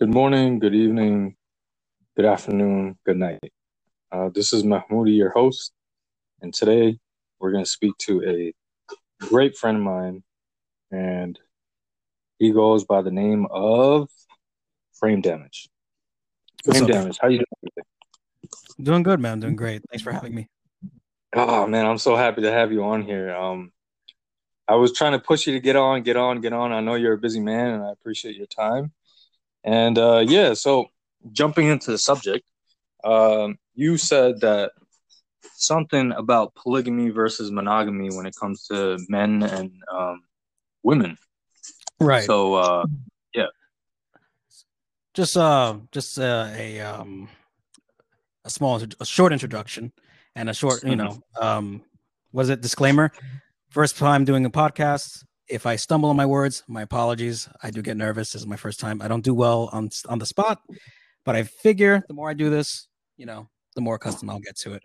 Good morning, good evening, good afternoon, good night. Uh, this is Mahmoudi, your host, and today we're going to speak to a great friend of mine, and he goes by the name of Frame Damage. Frame Damage, how you doing? Doing good, man. Doing great. Thanks for having me. Oh man, I'm so happy to have you on here. Um, I was trying to push you to get on, get on, get on. I know you're a busy man, and I appreciate your time. And uh, yeah, so jumping into the subject, um, you said that something about polygamy versus monogamy when it comes to men and um, women. Right. So uh, yeah, just uh, just uh, a um, a small, a short introduction and a short, you know, um, was it disclaimer? First time doing a podcast. If I stumble on my words, my apologies. I do get nervous. This is my first time. I don't do well on on the spot, but I figure the more I do this, you know, the more accustomed I'll get to it.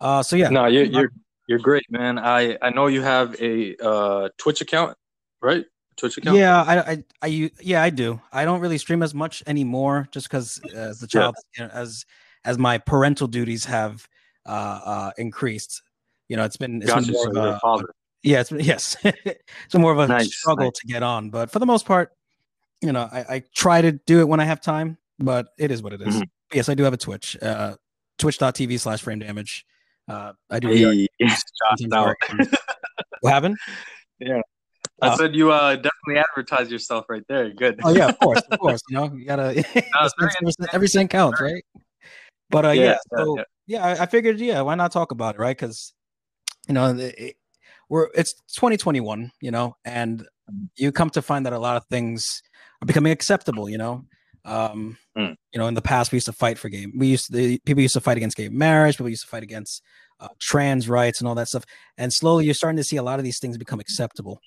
Uh, so yeah. No, you're you're you're great, man. I I know you have a uh, Twitch account, right? Twitch account. Yeah, I, I, I, yeah, I do. I don't really stream as much anymore, just because as the child, yeah. you know, as as my parental duties have uh, uh increased, you know, it's been it's gotcha. been more so of a, father. Yeah, it's yes, it's more of a Nice, struggle nice. to get on. But for the most part, you know, I, I try to do it when I have time, but it is what it is. Mhm. Yes, I do have a Twitch, uh, twitch.tv slash frame damage. Uh, I do. Hey, what happened? Yeah. I Uh, said you uh definitely advertise yourself right there. Good. Oh yeah, of course, of course. You know, you gotta very every, cent, counts, right? But uh, yeah, Yeah, so yeah. yeah, I, I figured, yeah, why not talk about it, right? Because you know, it- we're it's 2021, you know, and you come to find that a lot of things are becoming acceptable, you know. Um, Mm. you know, in the past we used to fight for gay. We used to the, people used to fight against gay marriage. People used to fight against uh, trans rights and all that stuff. And slowly, you're starting to see a lot of these things become acceptable.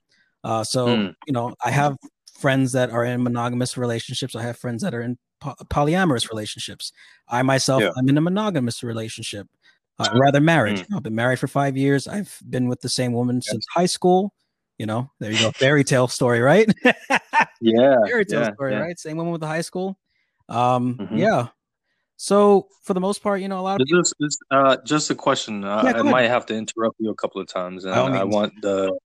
Uh, so Mm. you know, I have friends that are in monogamous relationships. I have friends that are in po- polyamorous relationships. I myself, Yeah. I'm in a monogamous relationship, uh, rather marriage. Mm. I've been married for five years. I've been with the same woman since high school. You know, there you go, fairy tale story, right? Yeah. fairy tale yeah, story, yeah. right? Same woman with the high school. Um, Mhm. yeah. So for the most part, you know, a lot of This is this, uh, just a question. Uh, Yeah, go I might have to interrupt you a couple of times, and I means. want the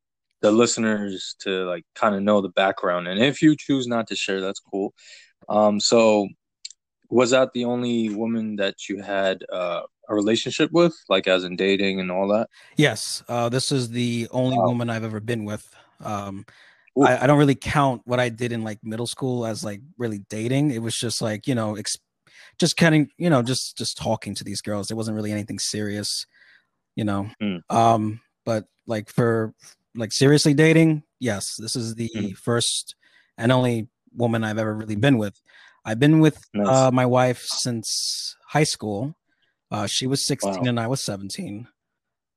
the listeners to like kind of know the background. And if you choose not to share, that's cool. Um, so was that the only woman that you had uh, a relationship with, like as in dating and all that? Yes, uh, this is the only Wow. woman I've ever been with. Um, I, I don't really count what I did in like middle school as like really dating. It was just like you know, ex- just kind of you know, just just talking to these girls. It wasn't really anything serious, you know. Hmm. Um, but like for like seriously dating, yes, this is the Mhm. first and only woman I've ever really been with. I've been with Nice. uh, my wife since high school. Uh, she was 16 Wow. and I was 17.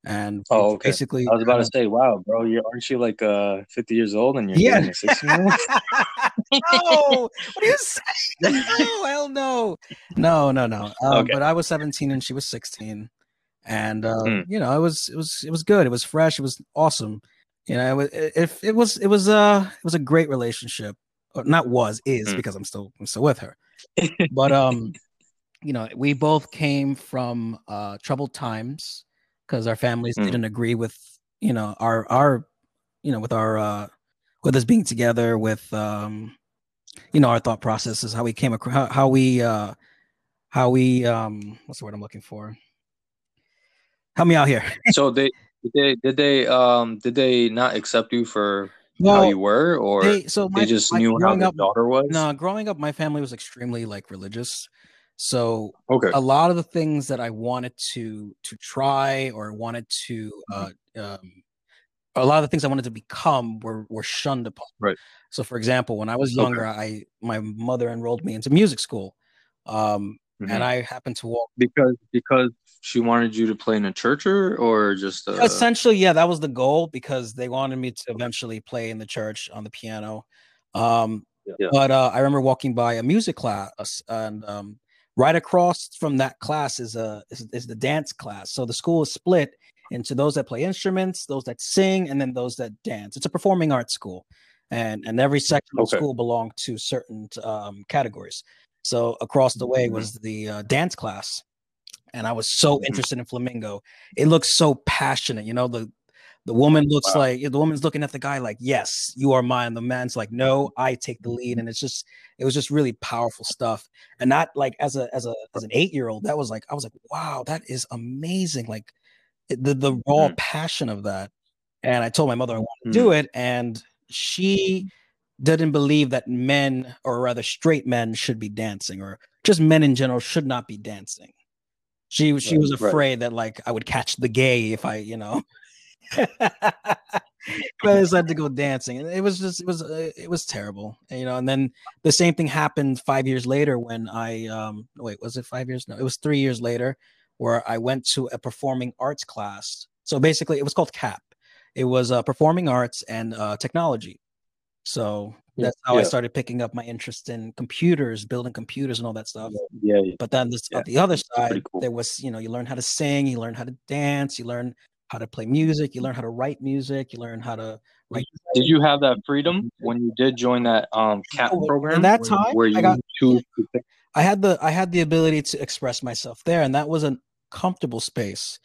And Oh, okay. basically I was about to say, wow, bro, you aren't you like uh 50 years old and you're Yeah. 16 year old? no, what are you saying? No, hell no, no, no, no. Um, Okay. But I was 17 and she was 16, and uh, Hmm. you know, it was it was it was good. It was fresh. It was awesome. You know, it, it, was it was uh it was a great relationship. Not was is Hmm. because I'm still I'm still with her. But um, you know, we both came from uh troubled times because our families Hmm. didn't agree with you know our our you know with our uh with us being together with um you know our thought processes how we came across how, how we uh how we um what's the word i'm looking for help me out here so they did they did they um did they not accept you for how you were or they so my, they just my- knew how up daughter was? no growing up my family was extremely like religious so Okay. a lot of the things that I wanted to to try or wanted to uh, um, a lot of the things I wanted to become were were shunned upon. Right. So, for example, when I was Okay. younger, I my mother enrolled me into music school, um, Mhm. and I happened to walk. because because she wanted you to play in a church or, or just uh, Essentially, yeah, that was the goal because they wanted me to eventually play in the church on the piano. Um, Yeah. But uh, I remember walking by a music class, and um, right across from that class is a is, is the dance class. So the school is split into those that play instruments, those that sing, and then those that dance. It's a performing arts school, and and every section of school belonged to certain um, categories. So across the way Mhm. was the uh, dance class, and I was so Mhm. interested in flamenco. It looks so passionate, you know. The the woman looks Wow. like the woman's looking at the guy like, "Yes, you are mine." The man's like, "No, I take the Mm-hmm. lead," and it's just it was just really powerful stuff. And that like as a as a as an eight year old, that was like I was like, "Wow, that is amazing!" Like the the raw Mhm. passion of that. And I told my mother I wanted to do Mm. it, and she didn't believe that men, or rather straight men, should be dancing, or just men in general should not be dancing. She she Right, was right. afraid that like I would catch the gay if I, you know, if I decided to go dancing. And it was just it was uh, it was terrible, you know. And then the same thing happened five years later when I um wait was it five years? No, it was three years later where I went to a performing arts class. So basically, it was called CAP. It was uh, performing arts and uh, technology. So that's how I started picking up my interest in computers, building computers, and all that stuff. Yeah, yeah. But then this, Yeah, on the other side, cool. there was, you know, you learn how to sing, you learn how to dance, you learn how to play music, you learn how to write music, you learn how to write. Did you have that freedom when you did join that um CAP Oh, in program? that time, where I you got- choose to I had the I had the ability to express myself there, and that was a comfortable space.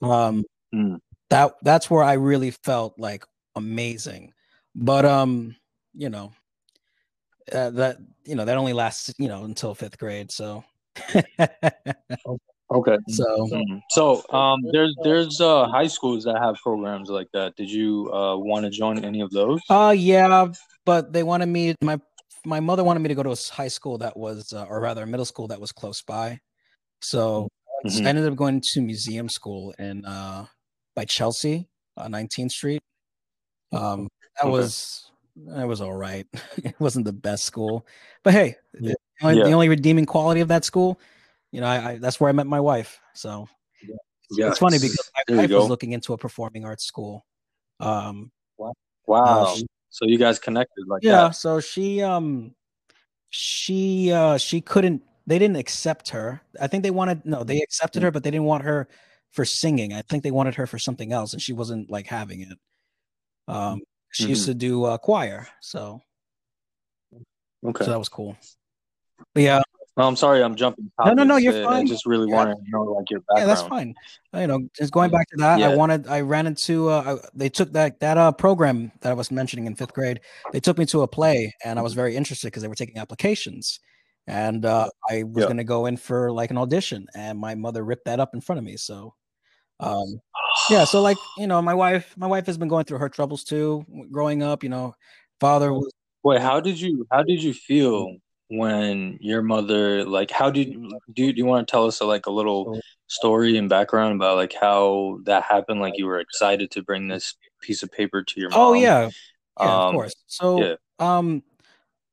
Um, Mm. that that's where I really felt like amazing. But um, you know, uh, that you know that only lasts you know until fifth grade. So, Okay. so Mhm. So um there's there's uh high schools that have programs like that. Did you uh want to join any of those? Uh yeah, but they wanted me my my mother wanted me to go to a high school that was uh, or rather a middle school that was close by. So I Mhm. ended up going to museum school in uh by Chelsea on 19th Street. Um that Okay. was that was all right. it wasn't the best school. But hey, Yeah. the, only, Yeah. the only redeeming quality of that school, you know, I, I that's where I met my wife. So it's funny because my There wife was looking into a performing arts school. Um Wow. she- so you guys connected like yeah that. so she um she uh she couldn't they didn't accept her i think they wanted no they accepted her but they didn't want her for singing i think they wanted her for something else and she wasn't like having it um she used to do uh, choir so Okay. so that was cool but yeah Oh, I'm sorry, I'm jumping. No, no, no, you're Uh, I fine. just really Yeah. wanted to know like your background. yeah that's fine you know just going back to that i wanted i ran into uh I- they took that that uh program that i was mentioning in fifth grade they took me to a play and i was very interested because they were taking applications and uh i was Yeah. going to go in for like an audition and my mother ripped that up in front of me so um yeah so like you know my wife my wife has been going through her troubles too growing up you know father was Wait, how did you how did you feel when your mother like how did do you, do you want to tell us a, like a little story and background about like how that happened? Like you were excited to bring this piece of paper to your mom? oh yeah. Yeah of Um, course. So yeah. um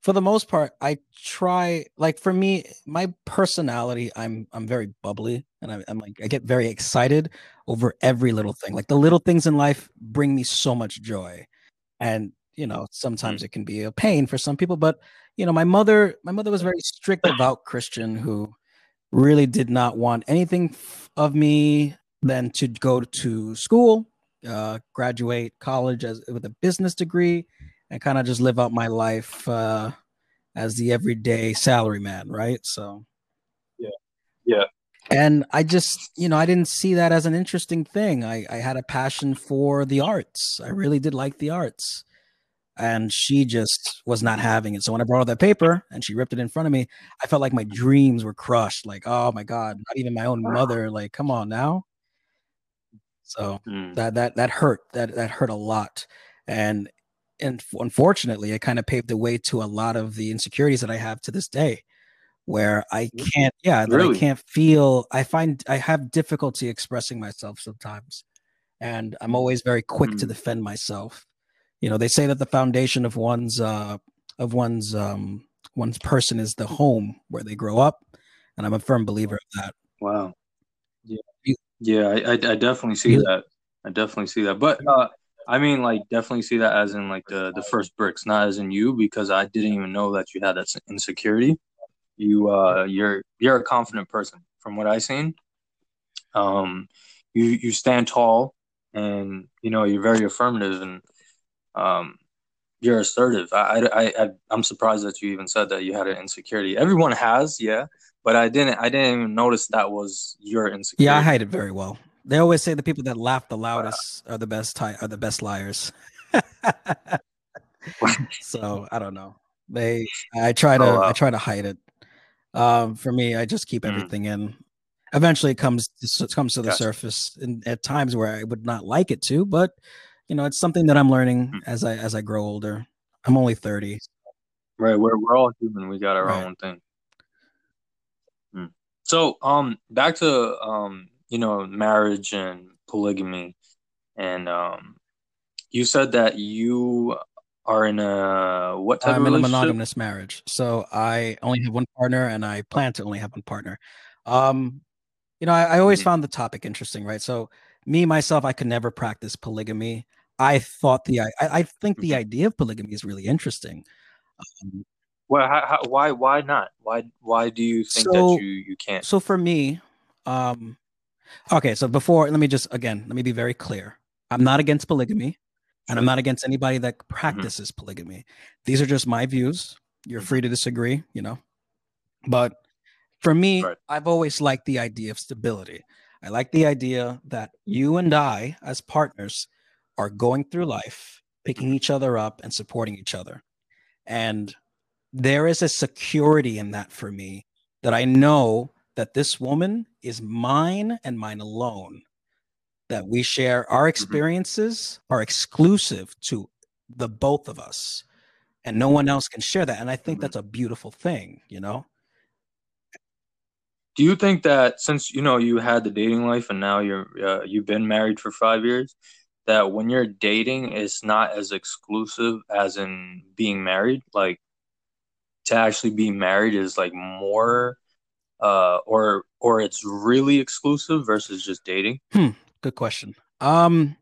for the most part i try like for me my personality i'm i'm very bubbly and I, i'm like i get very excited over every little thing. Like the little things in life bring me so much joy and you know sometimes it can be a pain for some people but you know my mother my mother was very strict about christian who really did not want anything of me than to go to school uh, graduate college as with a business degree and kind of just live out my life uh, as the everyday salary man, right? So, yeah, Yeah. And I just, you know, I didn't see that as an interesting thing. I, I had a passion for the arts. I really did like the arts. And she just was not having it. So when I brought her that paper and she ripped it in front of me, I felt like my dreams were crushed. Like, oh my God, not even my own mother. Like, come on now. So Mm. that that that hurt that that hurt a lot and and unfortunately it kind of paved the way to a lot of the insecurities that i have to this day where i can't yeah that Really? i can't feel i find i have difficulty expressing myself sometimes and i'm always very quick to Mm. defend myself you know they say that the foundation of one's uh of one's um one's person is the home where they grow up and i'm a firm believer of that Wow. Yeah. Yeah, I, I, I definitely see You- that. I definitely see that. But uh, I mean, like, definitely see that as in like the the first bricks, not as in you, because I didn't even know that you had that insecurity. You uh, you're you're a confident person, from what i've seen. Um, you you stand tall, and you know you're very affirmative, and um, you're assertive. I, I, I, I'm surprised that you even said that you had an insecurity. Everyone has, yeah, but I didn't. I didn't even notice that was your insecurity. Yeah, I hide it very well. They always say the people that laugh the loudest wow. are the best are the best liars. so I don't know. They, I try to, oh, wow. I try to hide it. Um, for me, I just keep mm. everything mm. in. Eventually, it comes it comes to the gotcha. surface, and at times where I would not like it to, but you know, it's something that I'm learning mm. as I as I grow older. I'm only 30. Right, we're we're all human. We got our right. own thing. Mm. So, um, back to um, you know, marriage and polygamy, and um, you said that you are in a what type I'm of in a monogamous marriage. So I only have one partner, and I plan to only have one partner. Um, you know, I, I always mm-hmm. found the topic interesting, right? So me myself, I could never practice polygamy. I thought the I, I think the mm-hmm. idea of polygamy is really interesting. Um, well, how, how, why why not? Why why do you think so, that you you can't? So for me, um, okay. So before, let me just again, let me be very clear. I'm not against polygamy, and I'm not against anybody that mm-hmm. practices mm-hmm. polygamy. These are just my views. You're mm-hmm. free to disagree, you know. But for me, right. I've always liked the idea of stability. I like the idea that you and I, as partners, are going through life, picking each other up and supporting each other. And there is a security in that for me that I know that this woman is mine and mine alone. That we share our mm-hmm. experiences are exclusive to the both of us, and no one else can share that. And I think mm-hmm. that's a beautiful thing, you know. Do you think that since you know you had the dating life and now you're uh, you've been married for five years, that when you're dating it's not as exclusive as in being married. Like to actually be married is like more uh or or it's really exclusive versus just dating? Hmm, good question. Um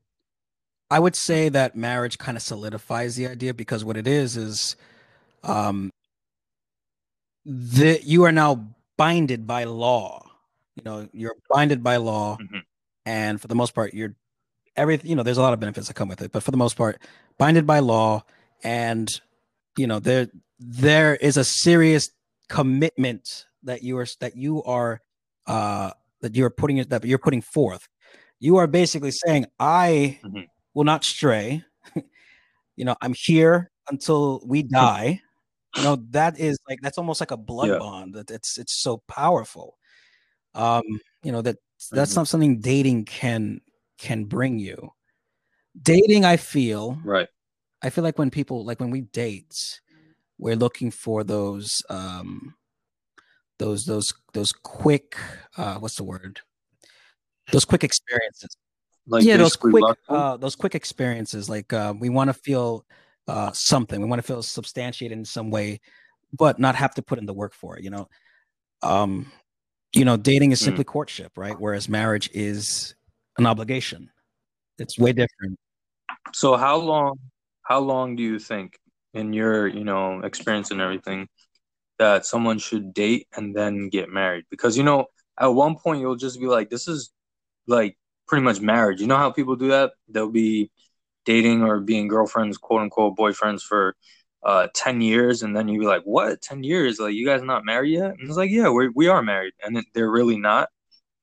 i would say that marriage kind of solidifies the idea because what it is is um that you are now binded by law. You know you're binded by law mm-hmm. and for the most part you're everything you know there's a lot of benefits that come with it but for the most part binded by law and you know there there is a serious commitment that you are that you are uh that you're putting it that you're putting forth you are basically saying i mm-hmm. will not stray you know i'm here until we die you know that is like that's almost like a blood yeah. bond that it's it's so powerful um you know that that's mm-hmm. not something dating can can bring you. Dating, I feel, right. I feel like when people like when we date, we're looking for those um those those those quick uh what's the word? Those quick experiences. Like yeah, those quick uh those quick experiences. Like uh we want to feel uh something. We want to feel substantiated in some way, but not have to put in the work for it, you know. Um you know, dating is simply mm. courtship, right? Whereas marriage is an obligation. It's way different. So how long how long do you think in your, you know, experience and everything that someone should date and then get married? Because you know, at one point you'll just be like this is like pretty much marriage. You know how people do that? They'll be dating or being girlfriends, quote unquote boyfriends for uh 10 years and then you'd be like what 10 years like you guys not married yet and it's like yeah we we are married and they're really not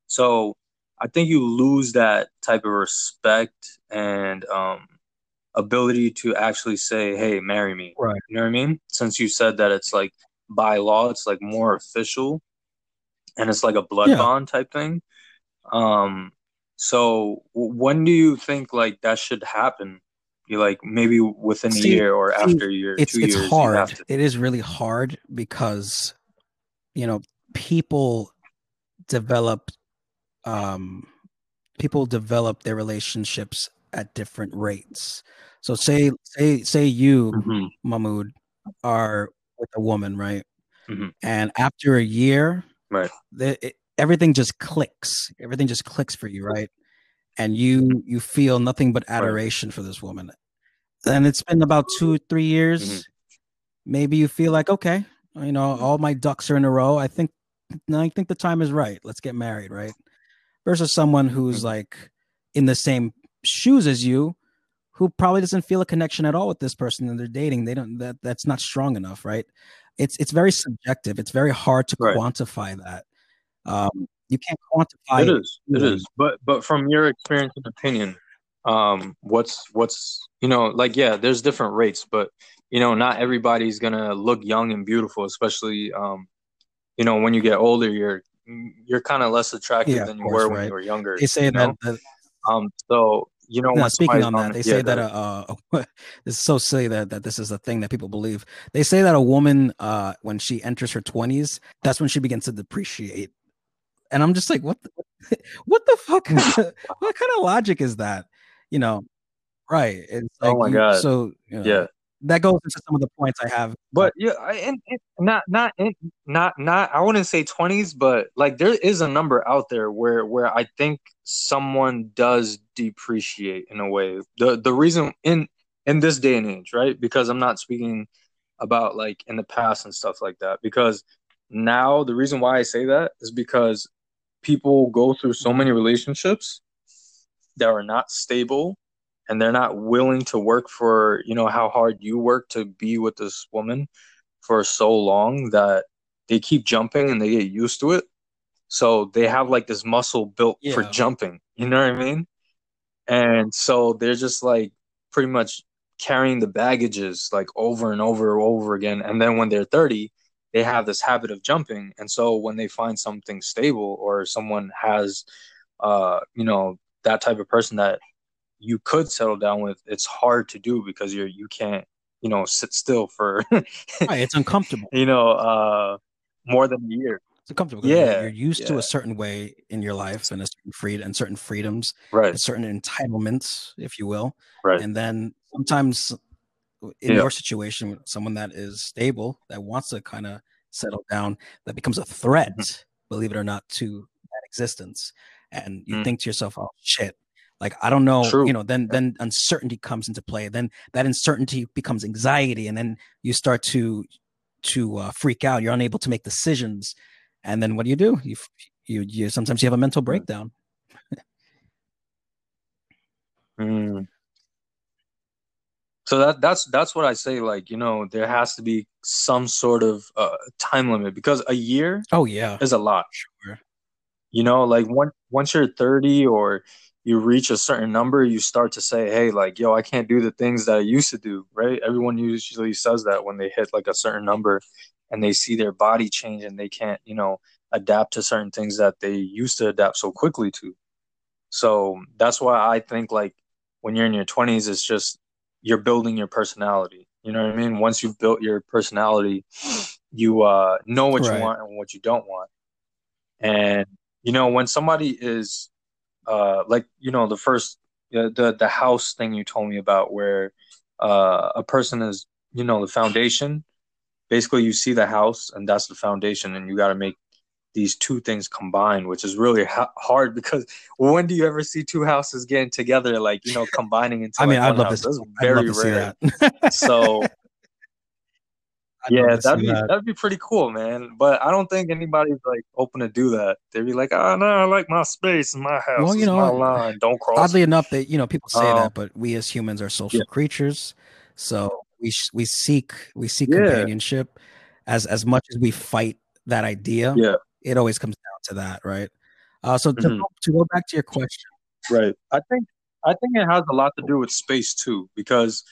so I think you lose that type of respect and um, ability to actually say, "Hey, marry me." Right. You know what I mean? Since you said that it's like by law, it's like more official, and it's like a blood yeah. bond type thing. Um. So when do you think like that should happen? You like maybe within see, a year or see, after a year, it's, two it's years. hard. To- it is really hard because you know people develop um, people develop their relationships at different rates. So say say say you, mm-hmm. Mahmoud, are with a woman, right? Mm-hmm. And after a year, right, the, it, everything just clicks. Everything just clicks for you, right? And you you feel nothing but adoration right. for this woman. And it's been about two three years. Mm-hmm. Maybe you feel like okay, you know, all my ducks are in a row. I think I think the time is right. Let's get married, right? Versus someone who's mm-hmm. like in the same shoes as you who probably doesn't feel a connection at all with this person that they're dating. They don't that that's not strong enough, right? It's it's very subjective. It's very hard to right. quantify that. Um, you can't quantify it is it is but but from your experience and opinion um what's what's you know like yeah there's different rates but you know not everybody's gonna look young and beautiful especially um you know when you get older you're you're kind of less attractive yeah, than you were right. when you were younger they say that, that, um so you know no, speaking on that they say that uh, uh is so silly that, that this is a thing that people believe they say that a woman uh when she enters her 20s that's when she begins to depreciate and I'm just like, what, the, what the fuck? what kind of logic is that? You know, right? It's oh like, oh my you, god! So you know, yeah, that goes into some of the points I have. But yeah, and, and not not not not I wouldn't say twenties, but like there is a number out there where where I think someone does depreciate in a way. The the reason in in this day and age, right? Because I'm not speaking about like in the past and stuff like that. Because now the reason why I say that is because people go through so many relationships that are not stable and they're not willing to work for you know how hard you work to be with this woman for so long that they keep jumping and they get used to it. So they have like this muscle built yeah. for jumping you know what i mean? And so they're just like pretty much carrying the baggages like over and over and over again. And then when they're 30 they have this habit of jumping. And so when they find something stable or someone has uh you know that type of person that you could settle down with it's hard to do because you're you can't you know sit still for right, it's uncomfortable you know uh more than a year it's uncomfortable yeah you're used yeah. to a certain way in your life and a certain freedom and certain freedoms right certain entitlements if you will right and then sometimes in yeah. your situation, someone that is stable, that wants to kind of settle down, that becomes a threat, mm-hmm. believe it or not, to that existence. And you mm. think to yourself, oh shit, like I don't know, True. you know, then then uncertainty comes into play. Then that uncertainty becomes anxiety, and then you start to to uh, freak out. You're unable to make decisions, and then what do you do? You you, you sometimes you have a mental breakdown. mm so that that's that's what I say. Like you know, there has to be some sort of uh, time limit because a year, oh yeah, is a lot. Sure. You know, like once once you're thirty or you reach a certain number, you start to say, "Hey, like yo, I can't do the things that I used to do." Right? Everyone usually says that when they hit like a certain number, and they see their body change and they can't, you know, adapt to certain things that they used to adapt so quickly to. So that's why I think like when you're in your 20s, it's just you're building your personality. You know what I mean? Once you've built your personality, you uh, know what right. you want and what you don't want. And you know, when somebody is uh, like, you know, the first the the house thing you told me about, where uh, a person is, you know, the foundation. Basically, you see the house, and that's the foundation, and you got to make these two things combined, which is really ha- hard because when do you ever see two houses getting together, like you know, combining into? I mean, like I'd love house? to. That's very rare. so. I'd yeah, that'd be that. that'd be pretty cool, man. But I don't think anybody's like open to do that. They'd be like, "Oh no, I like my space, my house, well, you know, my line. Don't cross." Oddly it. enough, that you know people say um, that, but we as humans are social yeah. creatures, so we we seek we seek yeah. companionship as as much as we fight that idea. Yeah, it always comes down to that, right? Uh, so mm-hmm. to, to go back to your question, right? I think I think it has a lot to do with space too, because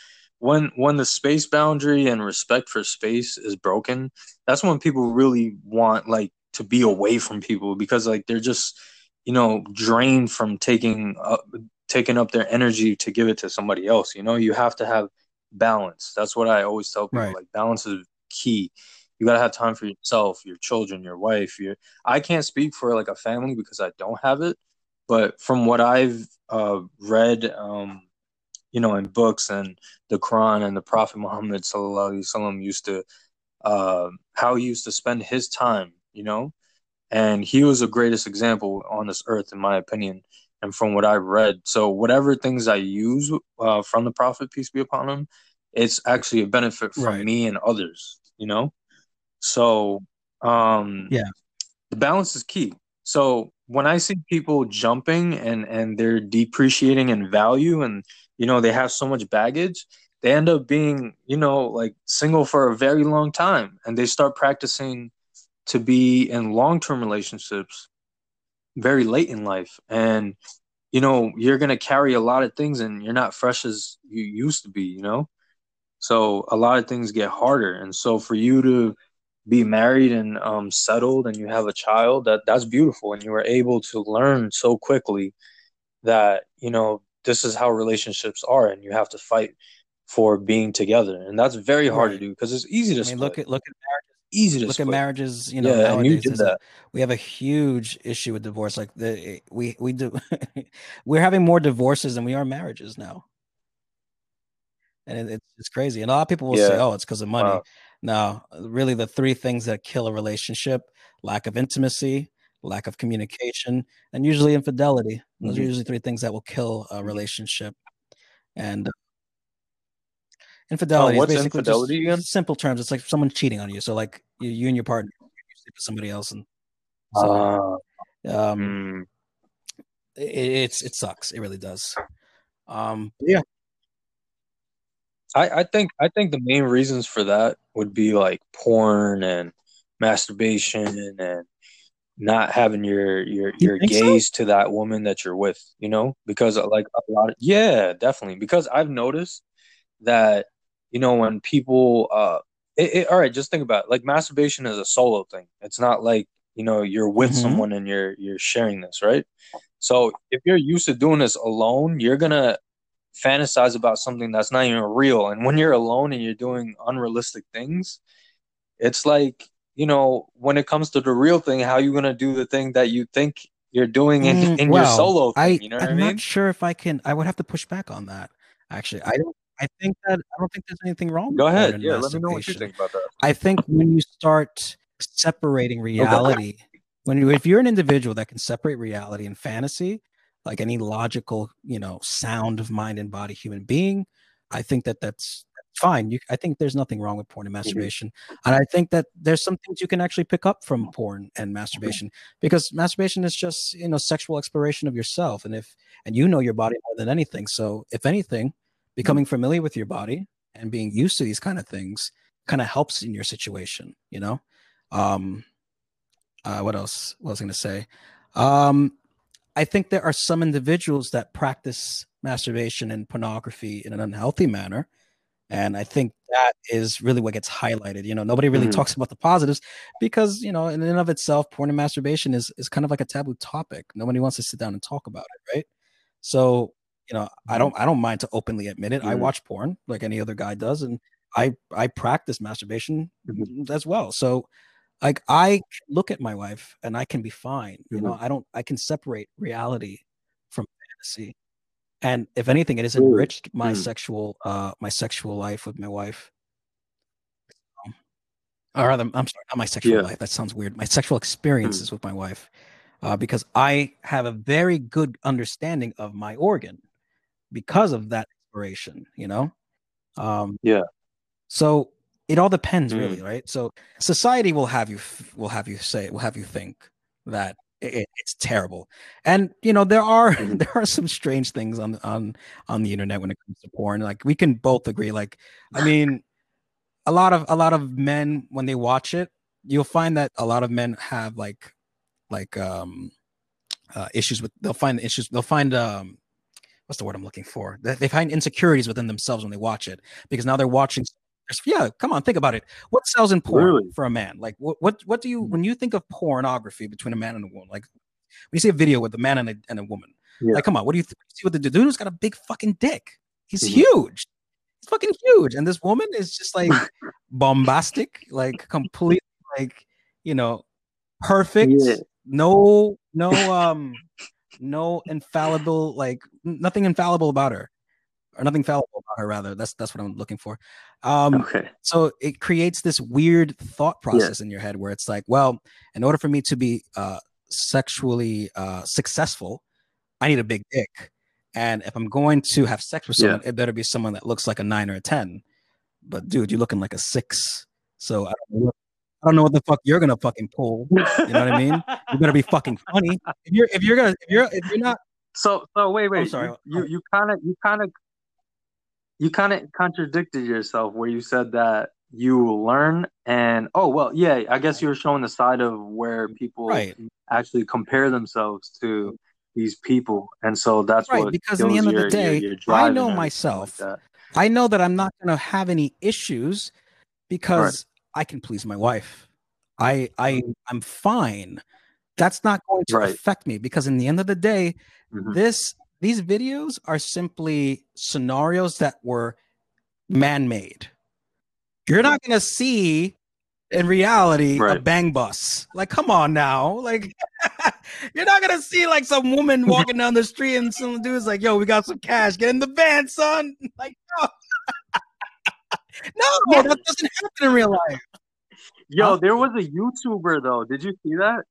when when the space boundary and respect for space is broken, that's when people really want like to be away from people because like they're just you know drained from taking up taking up their energy to give it to somebody else. You know, you have to have balance. That's what I always tell people. Right. Like balance is key you got to have time for yourself your children your wife your i can't speak for like a family because i don't have it but from what i've uh, read um, you know in books and the quran and the prophet muhammad sallallahu used to uh, how he used to spend his time you know and he was the greatest example on this earth in my opinion and from what i've read so whatever things i use uh, from the prophet peace be upon him it's actually a benefit for right. me and others you know so, um, yeah, the balance is key. So when I see people jumping and and they're depreciating in value, and you know they have so much baggage they end up being you know like single for a very long time and they start practicing to be in long-term relationships very late in life. And you know you're going to carry a lot of things and you're not fresh as you used to be you know? So a lot of things get harder. And so for you to be married and um, settled and you have a child that that's beautiful. And you were able to learn so quickly that you know this is how relationships are and you have to fight for being together and that's very hard right. to do because it's easy to I mean, look at look at marriages easy to look split. at marriages you know yeah, nowadays, you we have a huge issue with divorce like the we we do we're having more divorces than we are marriages now and it, it's, it's crazy and a lot of people will yeah. say oh it's because of money wow. no really the three things that kill a relationship lack of intimacy lack of communication and usually infidelity those mm-hmm. are usually three things that will kill a relationship and Infidelity. Oh, what's infidelity again? Simple terms. It's like someone cheating on you. So like you, you and your partner sleep with somebody else, and so, uh, um, mm. it, it's it sucks. It really does. Um, yeah. I, I think I think the main reasons for that would be like porn and masturbation and not having your your your gaze so? to that woman that you're with, you know, because like a lot of yeah, definitely. Because I've noticed that you know, when people, uh, it, it, all right, just think about it. like masturbation is a solo thing. It's not like you know you're with mm-hmm. someone and you're you're sharing this, right? So if you're used to doing this alone, you're gonna fantasize about something that's not even real. And when you're alone and you're doing unrealistic things, it's like you know when it comes to the real thing, how you gonna do the thing that you think you're doing in, mm, in well, your solo thing? I, you know I'm I mean? not sure if I can. I would have to push back on that. Actually, I don't I think that I don't think there's anything wrong. Go ahead. Yeah, let me know what you think about that. I think when you start separating reality, okay. when you if you're an individual that can separate reality and fantasy, like any logical, you know, sound of mind and body human being, I think that that's fine. You, I think there's nothing wrong with porn and mm-hmm. masturbation, mm-hmm. and I think that there's some things you can actually pick up from porn and masturbation because masturbation is just you know sexual exploration of yourself, and if and you know your body more than anything. So if anything, becoming familiar with your body and being used to these kind of things kind of helps in your situation you know um uh, what else what was i going to say um i think there are some individuals that practice masturbation and pornography in an unhealthy manner and i think that is really what gets highlighted you know nobody really mm-hmm. talks about the positives because you know in and of itself porn and masturbation is is kind of like a taboo topic nobody wants to sit down and talk about it right so you know i mm-hmm. don't i don't mind to openly admit it mm-hmm. i watch porn like any other guy does and i i practice masturbation mm-hmm. as well so like i look at my wife and i can be fine you know mm-hmm. i don't i can separate reality from fantasy and if anything it has enriched my mm. sexual uh my sexual life with my wife um, or rather i'm sorry not my sexual yeah. life that sounds weird my sexual experiences mm. with my wife uh, because i have a very good understanding of my organ because of that inspiration, you know? Um, yeah. So it all depends, mm. really, right? So society will have you will have you say will have you think that it, it's terrible, and you know there are mm. there are some strange things on on on the internet when it comes to porn. Like we can both agree. Like I mean, a lot of a lot of men when they watch it, you'll find that a lot of men have like like um uh, issues with they'll find issues they'll find um what's the word I'm looking for? They find insecurities within themselves when they watch it because now they're watching. Yeah, come on, think about it. What sells in porn really? for a man? Like, what, what, what do you when you think of pornography between a man and a woman? Like, when you see a video with a man and a, and a woman, yeah. like, come on, what do you, th- see? What the dude who's got a big fucking dick? He's mm-hmm. huge. He's fucking huge, and this woman is just like bombastic, like completely, like you know, perfect. Yeah. No, no, um, no infallible like nothing infallible about her or nothing fallible about her rather that's that's what i'm looking for um okay so it creates this weird thought process yeah. in your head where it's like well in order for me to be uh sexually uh successful i need a big dick and if i'm going to have sex with someone yeah. it better be someone that looks like a nine or a ten but dude you're looking like a six so i don't know I don't know what the fuck you're gonna fucking pull. You know what I mean? You better be fucking funny. If you're if you're gonna if you're if you're not so so wait wait. I'm sorry. You you kind of you kind of you kind of contradicted yourself where you said that you learn and oh well yeah i guess you were showing the side of where people Right. actually compare themselves to these people and so that's Right, what because in the end of the your- your- day, your I know myself. like. I know that I'm not going to have any issues because I can please my wife. I I I'm fine. That's not going to Right. affect me because in the end of the day, Mhm. this these videos are simply scenarios that were man-made. You're not going to see in reality a bang bus. Like come on now. Like you're not going to see like some woman walking down the street and some dude's like, "Yo, we got some cash. Get in the van, son." Like no. no, that doesn't happen in real life. Yo, there was a YouTuber though. Did you see that?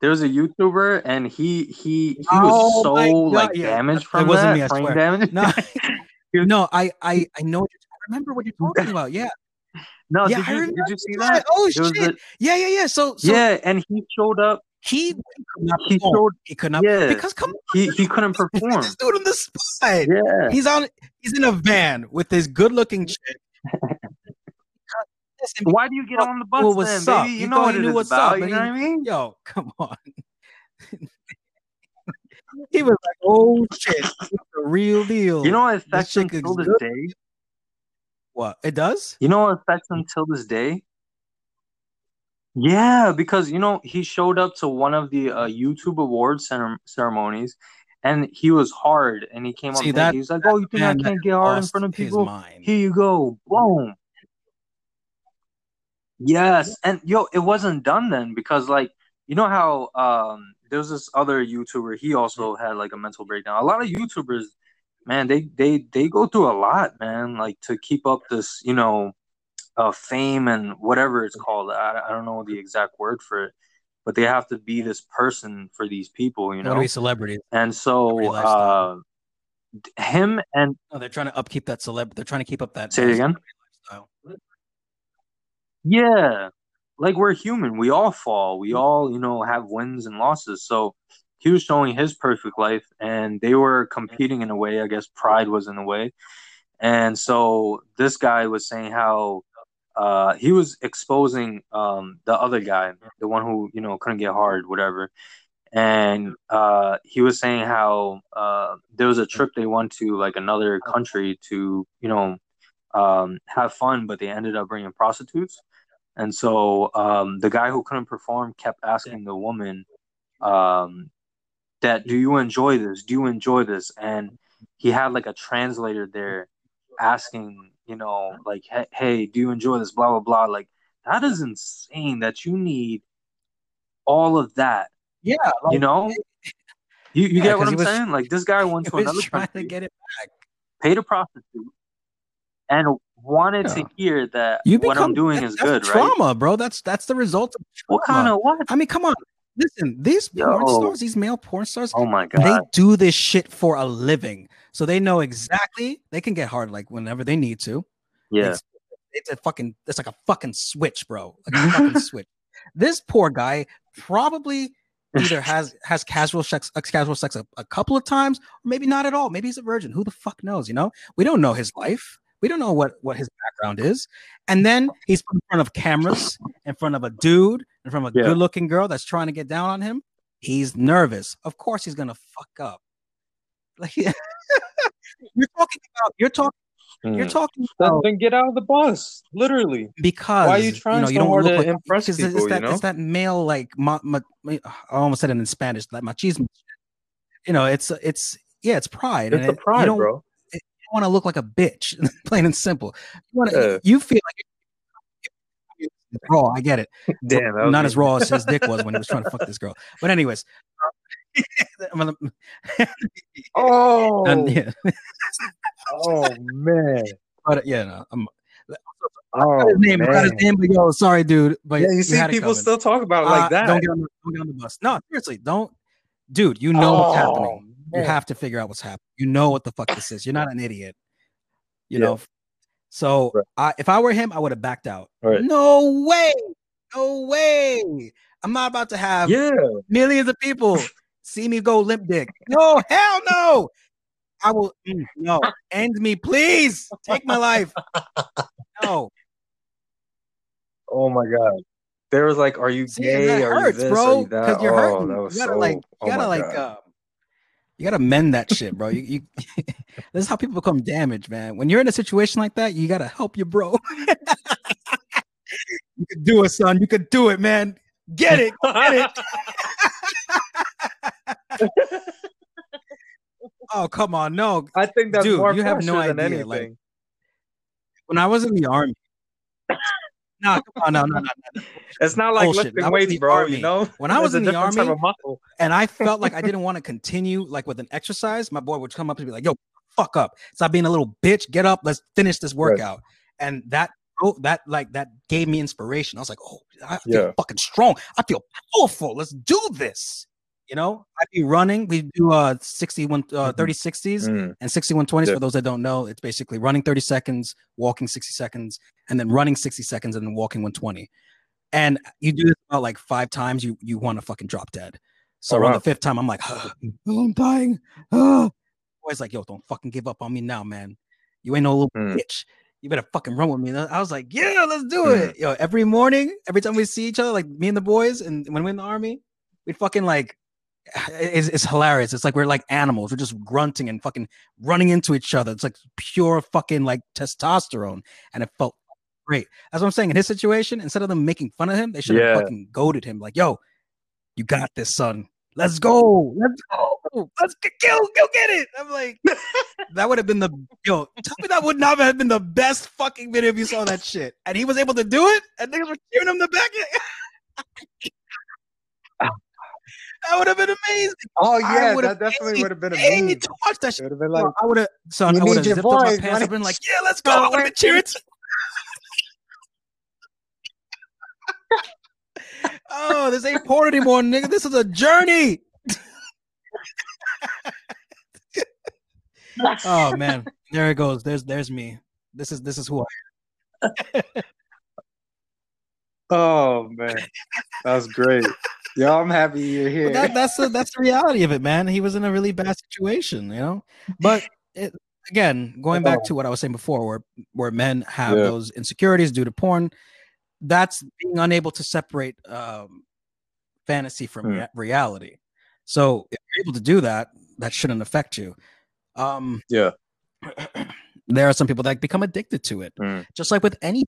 There was a YouTuber and he he he Oh was so my God, like yeah. damaged It wasn't that me, I swear. damage. No, no, I, I, I know. What you're, I remember what you're talking about. Yeah, no, yeah, did you did you see that. that? Oh There shit! a- yeah, yeah, yeah. So, so yeah, and he showed up. he, he could not He showed He could not yeah. because come on, he he couldn't perform. this dude on the spot. Yeah. He's on. He's in a van with this good-looking chick. Listen, Why do you get on the bus Well, then, what's up? baby? You, You know what it knew what's about. up, you know what I mean? Yo, come on. he was like, "Oh shit, the real deal." You know what affects him till this day? what it does? You know what affects him till this day? Yeah, because you know he showed up to one of the uh, YouTube awards cere- ceremonies, and he was hard, and he came See, up. that- He was like, "Oh, you think I can't get hard in front of people? Here you go, boom." Yes, and yo, it wasn't done then because like you know how um there's this other YouTuber. He also had like a mental breakdown. A lot of YouTubers, man, they they they go through a lot, man. Like to keep up this, you know, uh, fame and whatever it's called. I, I don't know the exact word for it, but they have to be this person for these people, you know. be celebrities. And so, uh, him and No, they're trying to upkeep that celeb. They're trying to keep up that. Say it again? Yeah, like we're human. We all fall. We all, you know, have wins and losses. So he was showing his perfect life, and they were competing in a way. I guess pride was in a way. And so this guy was saying how uh, he was exposing um, the other guy, the one who you know couldn't get hard, whatever. And uh, he was saying how uh, there was a trip they went to like another country to you know um, have fun, but they ended up bringing prostitutes. And so um, the guy who couldn't perform kept asking the woman um, that, "Do you enjoy this? Do you enjoy this?" And he had like a translator there asking, you know, like, "Hey, hey do you enjoy this?" Blah blah blah. Like that is insane that you need all of that. Yeah, You know, you you Yeah, get what I'm was- saying? Like this guy went to another trying country, to get it. paid a prostitute, and wanted Yeah. to hear that You what I'm doing that- is good, right? trauma, bro. That's that's the result of What kind of what? I mean, come on. Listen, these porn stars, these male porn stars, Oh my god, they do this shit for a living. So they know exactly they can get hard like whenever they need to. Yeah, It's, it's a fucking it's like a fucking switch, bro. Like a fucking switch. This poor guy probably either has has casual sex casual sex a, a couple of times, or maybe not at all. Maybe he's a virgin. Who the fuck knows? You know, we don't know his life. We don't know what what his background is. And then he's in front of cameras, in front of a dude, in front of a Yeah. good looking girl that's trying to get down on him. He's nervous. Of course, he's gonna fuck up. Like you're talking about, you're talking, you're Mm. talking Then, about then get out of the bus, literally. because Why are you trying know, you don't hard look to like, impress because people, It's you know? it's that male like ma, ma, ma- I almost said it in Spanish, like machismo. You know, it's it's yeah, it's pride. It's and the it- pride, you don't, bro. Want to look like a bitch, plain and simple. You, wanna, Yeah. you feel like raw. I get it. Damn, was not as raw as his dick was when he was trying to fuck this girl. But anyways, gonna- Oh, and, yeah, oh man. but yeah, no, I'm, Oh his name, got his name, but yo, sorry, dude. But Yeah, you see, people still talk about it Uh, like that. Don't get, on the, don't get on the bus. No, seriously, don't, dude. You know what's Oh, happening. You man. have to figure out what's happening. You know what the fuck this is. You're not an idiot. You Yeah. know. So Right. I, if I were him, I would have backed out. Right. No way. No way. I'm not about to have Yeah, millions of people see me go limp dick. No, hell no. I will mm, no end me, please. Take my life. No. Oh my god. There was like, are you See, gay? that are hurts, you this? bro. Are you that? Because you're oh, hurting. You was gotta so. like, you oh gotta like, uh, you gotta mend that shit, bro. You, you this is how people become damaged, man. When you're in a situation like that, you gotta help your bro. you can do it, son. You can do it, man. Get it, get it. oh, come on, no. I think that's Dude, more you have no idea, like, anything. When I was in the army, no, come on, no, no, no, no. it's not like bullshit. Lifting weights, bro. army. You know, When I was There's in the army, and I felt like I didn't want to continue like with an exercise, my boy would come up and be like, "Yo, fuck up, stop being a little bitch, get up, let's finish this Right. workout." And that, oh, that like that gave me inspiration. I was like, "Oh, I feel Yeah. fucking strong. I feel powerful. Let's do this." You know, I'd be running. We do uh 61 uh Mhm. 30 60s Mm, and 61 20s Yeah. for those that don't know. It's basically running 30 seconds, walking 60 seconds, and then running 60 seconds and then walking 120. And you do this about like five times, you you want to fucking drop dead. So Oh, on wow. the fifth time, I'm like, oh, I'm dying. Oh. Boy's like, yo, don't fucking give up on me now, man. You ain't no little Mm. bitch. You better fucking run with me. And I was like, yeah, let's do Mm. it. Yo, every morning, every time we see each other, like me and the boys, and when we're in the army, we fucking like it's, it's hilarious. It's like we're like animals. We're just grunting and fucking running into each other. It's like pure fucking like testosterone. And it felt great. That's what I'm saying. In his situation, instead of them making fun of him, they should have Yeah. fucking goaded him. Like, yo, you got this, son. Let's go. Let's go. Let's get, go, go get it. I'm like, that would have been the yo. Tell me that would not have been the best fucking video if you saw that shit. And he was able to do it, and niggas were cheering him the back. that would have been amazing. Oh yeah, that definitely would have been a Hey, meme. to watch that shit. would have been Bro, like, I would have, son. I would have your zipped up my pants. I've been like, yeah, let's go. I would have been cheering. oh, this ain't porn anymore, nigga. This is a journey. oh man, there it goes. There's there's me. This is this is who I oh man, that's great. Yo, I'm happy you're here. That, that's the that's the reality of it, man. He was in a really bad situation, you know. But it, again, going back to what I was saying before, where where men have Yeah. those insecurities due to porn, that's being unable to separate um, fantasy from Hmm. rea- reality. So if you're able to do that, that shouldn't affect you. Um, yeah. there are some people that become addicted to it, Mm. just like with anything.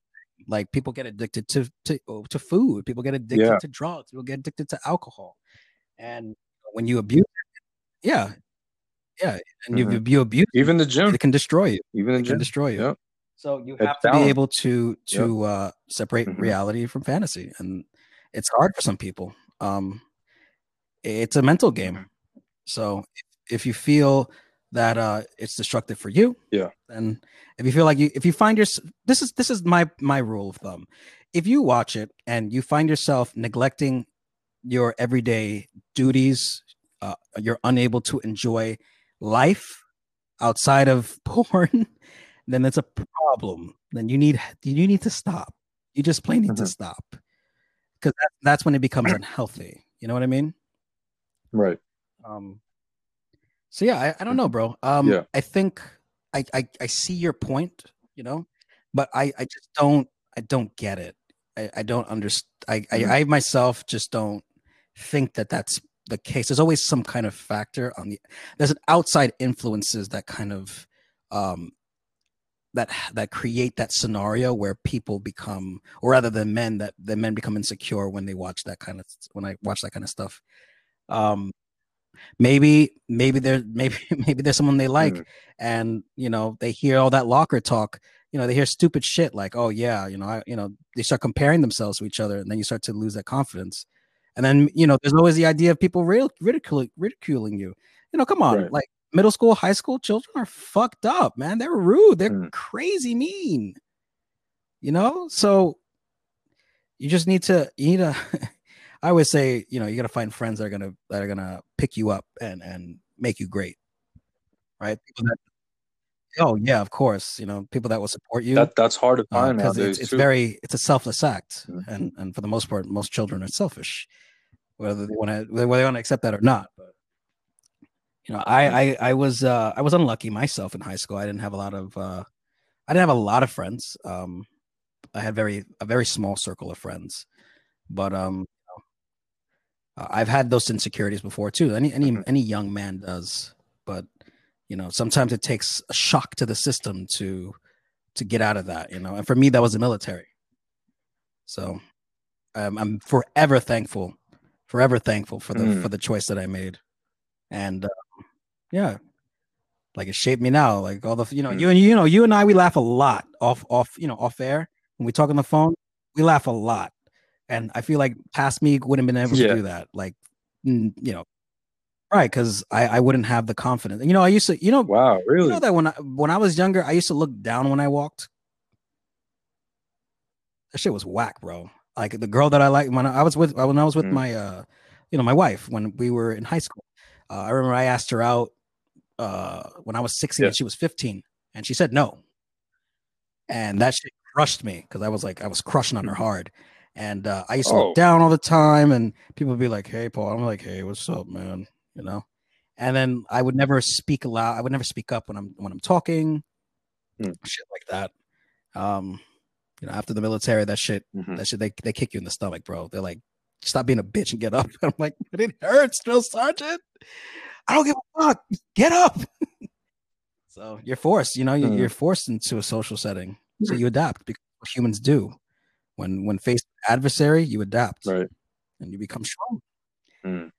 Like people get addicted to to oh, to food, people get addicted Yeah. to drugs, people get addicted to alcohol, and when you abuse, it, yeah, yeah, and Mhm. if you abuse, Even the gym. it can destroy you. Even the It can gym. destroy you. Yep. So you It's have to balance. be able to to uh, separate Mhm. reality from fantasy, and it's hard for some people. Um, it's a mental game. Mhm. So if, if you feel that uh, it's destructive for you, Yeah. and if you feel like you, if you find your, this is this is my my rule of thumb. If you watch it and you find yourself neglecting your everyday duties, uh, you're unable to enjoy life outside of porn, then it's a problem. Then you need you need to stop. You just plain need to Mhm. stop because that, that's when it becomes unhealthy. You know what I mean? Right. Um, so yeah, I, I don't know, bro. Um, Yeah. I think I, I I see your point, you know, but I I just don't I don't get it. I, I don't understand. I, Mhm. I I myself just don't think that that's the case. There's always some kind of factor on the. There's an outside influences that kind of um that that create that scenario where people become or rather than men that the men become insecure when they watch that kind of when I watch that kind of stuff. Um maybe maybe there maybe maybe there's someone they like Mhm. and you know they hear all that locker talk you know they hear stupid shit like oh yeah you know I, you know they start comparing themselves to each other and then you start to lose that confidence and then you know there's always the idea of people ridicul- ridiculing ridiculing you you know come on Right. like middle school high school children are fucked up man they're rude they're Mm. crazy mean you know so you just need to you need to i always say you know you got to find friends that are gonna that are gonna pick you up and and make you great right people that oh yeah of course you know people that will support you That that's hard to find because it's, it's very it's a selfless act Mhm. and and for the most part most children are selfish whether they want to whether they want to accept that or not but You know, I I, I was uh, I was unlucky myself in high school. I didn't have a lot of uh, I didn't have a lot of friends. Um, I had very a very small circle of friends, but um, I've had those insecurities before too. Any any mm-hmm. any young man does, but you know, sometimes it takes a shock to the system to to get out of that. You know, and for me, that was the military. So, um, I'm forever thankful, forever thankful for the mm. for the choice that I made, and uh, yeah, like it shaped me now. Like all the you know mm. you and you know you and I we laugh a lot off off you know off air when we talk on the phone. We laugh a lot and I feel like past me wouldn't have been able yeah. to do that. Like, you know, right? Because I, I wouldn't have the confidence. You know, I used to, you know, wow, really? You know that when I when I was younger, I used to look down when I walked. That shit was whack, bro. Like the girl that I like when I was with when I was with mm. my uh, you know, my wife when we were in high school. Uh, I remember I asked her out uh when I was 16 yeah. and she was 15, and she said no. And that shit crushed me because I was like I was crushing on her hard. And uh, I used to oh. look down all the time, and people would be like, "Hey, Paul." I'm like, "Hey, what's up, man?" You know. And then I would never speak aloud. I would never speak up when I'm when I'm talking, mm. shit like that. Um, you know, after the military, that shit, mm-hmm. that shit, they they kick you in the stomach, bro. They're like, "Stop being a bitch and get up." I'm like, "But it hurts, drill sergeant. I don't give a fuck. Get up." so you're forced. You know, you're, mm. you're forced into a social setting, so you adapt because humans do. When when faced adversary, you adapt, right, and you become strong. Mm.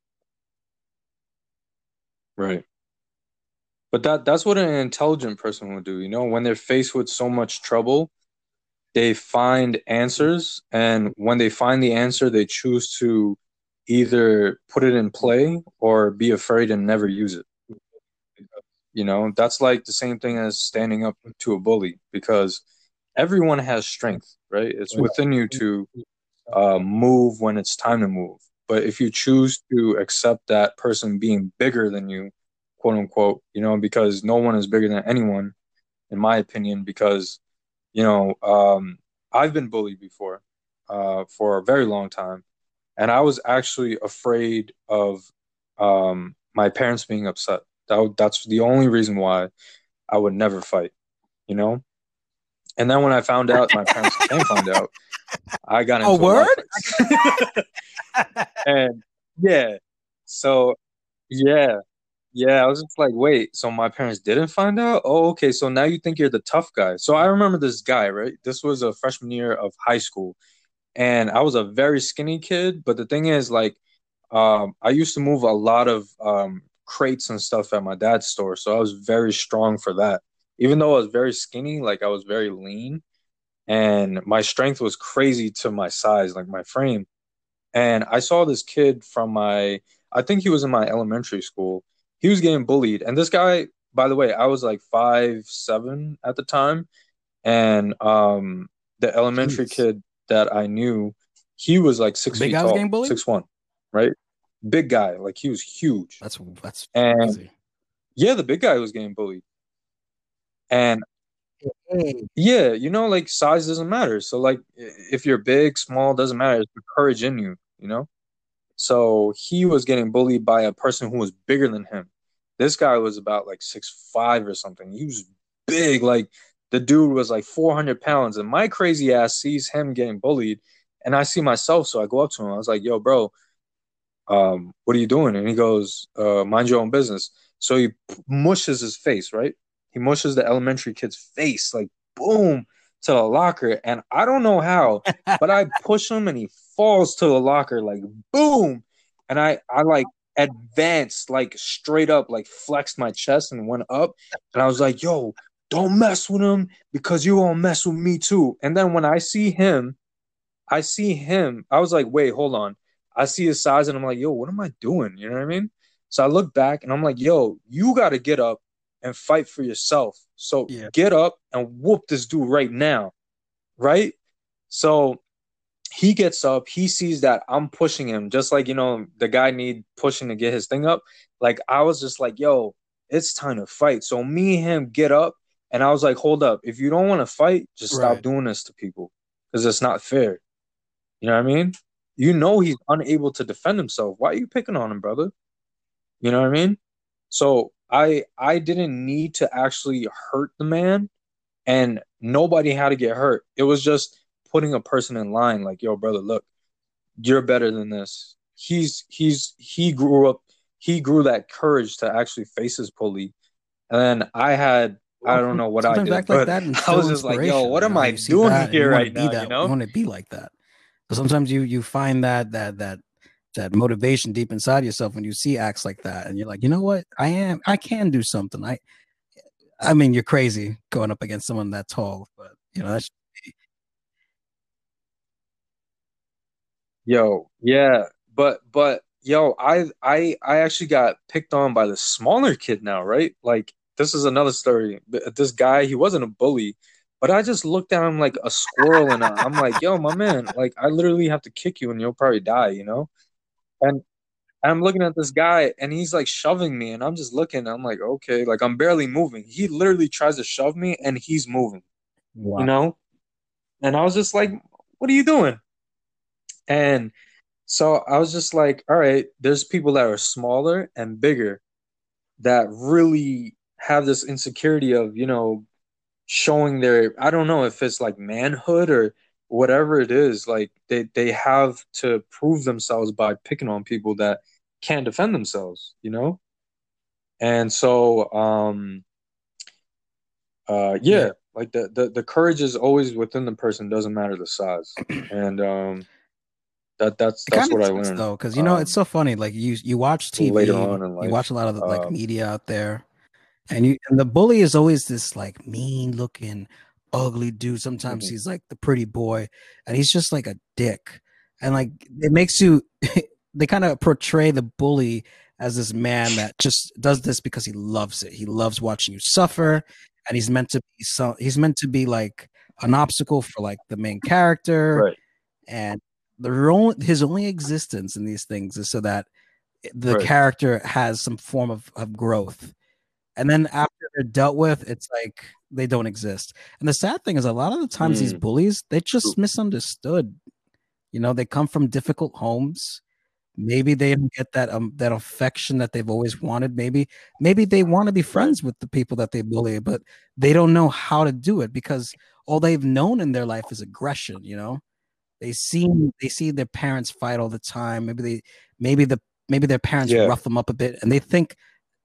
Right. But that that's what an intelligent person would do. You know, when they're faced with so much trouble, they find answers, and when they find the answer, they choose to either put it in play or be afraid and never use it. You know, that's like the same thing as standing up to a bully because everyone has strength, right? It's within you to uh, move when it's time to move. But if you choose to accept that person being bigger than you, quote unquote, you know, because no one is bigger than anyone, in my opinion, because, you know, um, I've been bullied before uh, for a very long time. And I was actually afraid of um, my parents being upset. That, that's the only reason why I would never fight, you know? And then when I found out, my parents came found out, I got into a word. and yeah, so yeah, yeah, I was just like, wait, so my parents didn't find out? Oh, okay. So now you think you're the tough guy. So I remember this guy, right? This was a freshman year of high school. And I was a very skinny kid. But the thing is, like, um, I used to move a lot of um, crates and stuff at my dad's store. So I was very strong for that even though I was very skinny, like I was very lean, and my strength was crazy to my size, like my frame. And I saw this kid from my, I think he was in my elementary school. He was getting bullied, and this guy, by the way, I was like five seven at the time, and um, the elementary Jeez. kid that I knew, he was like six Big feet tall, six one, right? Big guy, like he was huge. That's that's and crazy. yeah, the big guy was getting bullied. And yeah, you know, like size doesn't matter. So like if you're big, small, doesn't matter. It's the courage in you, you know? So he was getting bullied by a person who was bigger than him. This guy was about like six five or something. He was big, like the dude was like 400 pounds. And my crazy ass sees him getting bullied. And I see myself. So I go up to him. I was like, yo, bro, um, what are you doing? And he goes, uh, mind your own business. So he mushes his face, right? He mushes the elementary kid's face, like boom, to the locker. And I don't know how, but I push him and he falls to the locker, like boom. And I, I like advanced, like straight up, like flexed my chest and went up. And I was like, yo, don't mess with him because you won't mess with me too. And then when I see him, I see him, I was like, wait, hold on. I see his size and I'm like, yo, what am I doing? You know what I mean? So I look back and I'm like, yo, you got to get up and fight for yourself. So yeah. get up and whoop this dude right now. Right? So he gets up, he sees that I'm pushing him, just like you know, the guy need pushing to get his thing up. Like I was just like, yo, it's time to fight. So me and him get up, and I was like, hold up, if you don't want to fight, just right. stop doing this to people. Because it's not fair. You know what I mean? You know he's unable to defend himself. Why are you picking on him, brother? You know what I mean? So I I didn't need to actually hurt the man, and nobody had to get hurt. It was just putting a person in line, like, yo, brother, look, you're better than this. He's he's he grew up, he grew that courage to actually face his bully, and then I had I don't know what I did, act but like that and I was just like, yo, what you am know? I You doing here right now? that- You know? want to be like that. But sometimes you you find that that that that motivation deep inside yourself when you see acts like that, and you're like, you know what, I am, I can do something. I, I mean, you're crazy going up against someone that tall, but you know that's Yo, yeah, but but yo, I I I actually got picked on by the smaller kid now, right? Like this is another story. This guy, he wasn't a bully, but I just looked at him like a squirrel, and I'm like, yo, my man, like I literally have to kick you, and you'll probably die, you know? And I'm looking at this guy, and he's like shoving me, and I'm just looking. I'm like, okay, like I'm barely moving. He literally tries to shove me, and he's moving, wow. you know? And I was just like, what are you doing? And so I was just like, all right, there's people that are smaller and bigger that really have this insecurity of, you know, showing their, I don't know if it's like manhood or whatever it is, like they they have to prove themselves by picking on people that can't defend themselves, you know? And so um uh yeah, Yeah. like the, the the courage is always within the person, doesn't matter the size. And um that that's that's what I learned. though, because you know it's um, so funny. Like you, you watch TV, later on in you watch a lot of the like Um, media out there, and you and the bully is always this like mean looking, ugly dude. Sometimes Mhm. he's like the pretty boy, and he's just like a dick. And like it makes you, they kind of portray the bully as this man that just does this because he loves it. He loves watching you suffer, and he's meant to be so. He's meant to be like an obstacle for like the main character Right. and the only, his only existence in these things is so that the Right. character has some form of, of growth and then after they're dealt with it's like they don't exist. And the sad thing is a lot of the times these Mm. bullies they just misunderstood. You know they come from difficult homes. Maybe they don't get that um that affection that they've always wanted. Maybe maybe they want to be friends with the people that they bully but they don't know how to do it because all they've known in their life is aggression you know? They see they see their parents fight all the time. Maybe they maybe the maybe their parents Yeah. rough them up a bit and they think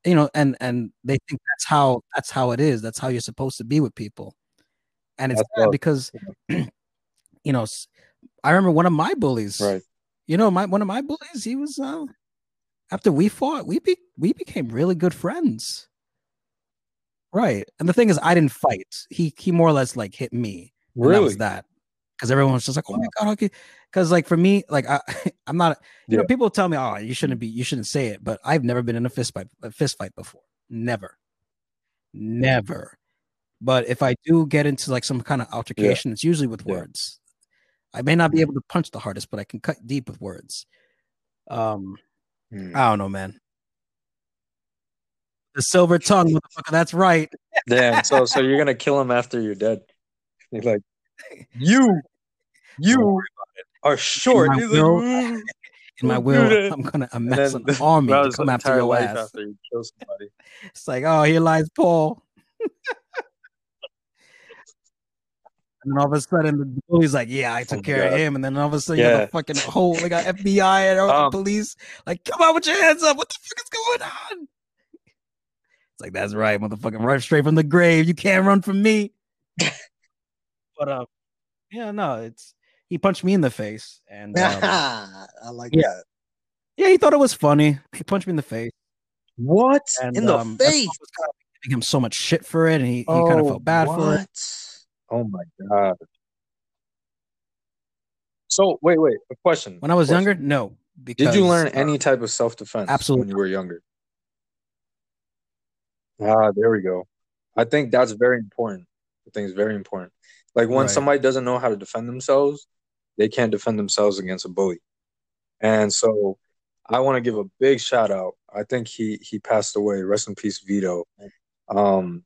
you know and and they think that's how that's how it is. That's how you're supposed to be with people. And it's because you know i remember one of my bullies Right. you know my one of my bullies he was uh after we fought we be, we became really good friends. Right. And the thing is i didn't fight. He he more or less like hit me. And that Really? was that because everyone was just like oh my god okay because like for me like I, i'm not you know people tell me oh you shouldn't be you shouldn't say it but i've never been in a fist fight a fist fight before never never but if i do get into like some kind of altercation it's usually with Yeah. words i may not be able to punch the hardest but i can cut deep with words um Mm. i don't know man the silver tongue motherfucker that's right Damn. So so you're gonna kill him after you're dead. You're like, you, you are short. my He's like, in my will i'm gonna amass an army to come after your ass after you kill somebody. It's like, oh, here lies Paul. and then all of a sudden, the bully's like, yeah, I took Oh, care of him. And then all of a sudden, you have Yeah. a fucking whole, they got FBI and all the Um, police. Like, come on with your hands up. What the fuck is going on? It's like, that's right, motherfucking run straight from the grave. You can't run from me. but, um, yeah, no, it's, he punched me in the face. And, um, I like yeah. that. yeah, he thought it was funny. He punched me in the face. What And, in the um, face? was kind of giving him so much shit for it. And he, he kind of Oh, felt bad for it. Oh my god. So wait, wait. A question. When I was Question. younger, no. Because, did you learn uh, any type of self defense absolutely when you were younger? Ah, there we go. I think that's very important. I think it's very important. Like when Right. somebody doesn't know how to defend themselves, they can't defend themselves against a bully. And so I want to give a big shout out. I think he he passed away. Rest in peace, Vito. Um,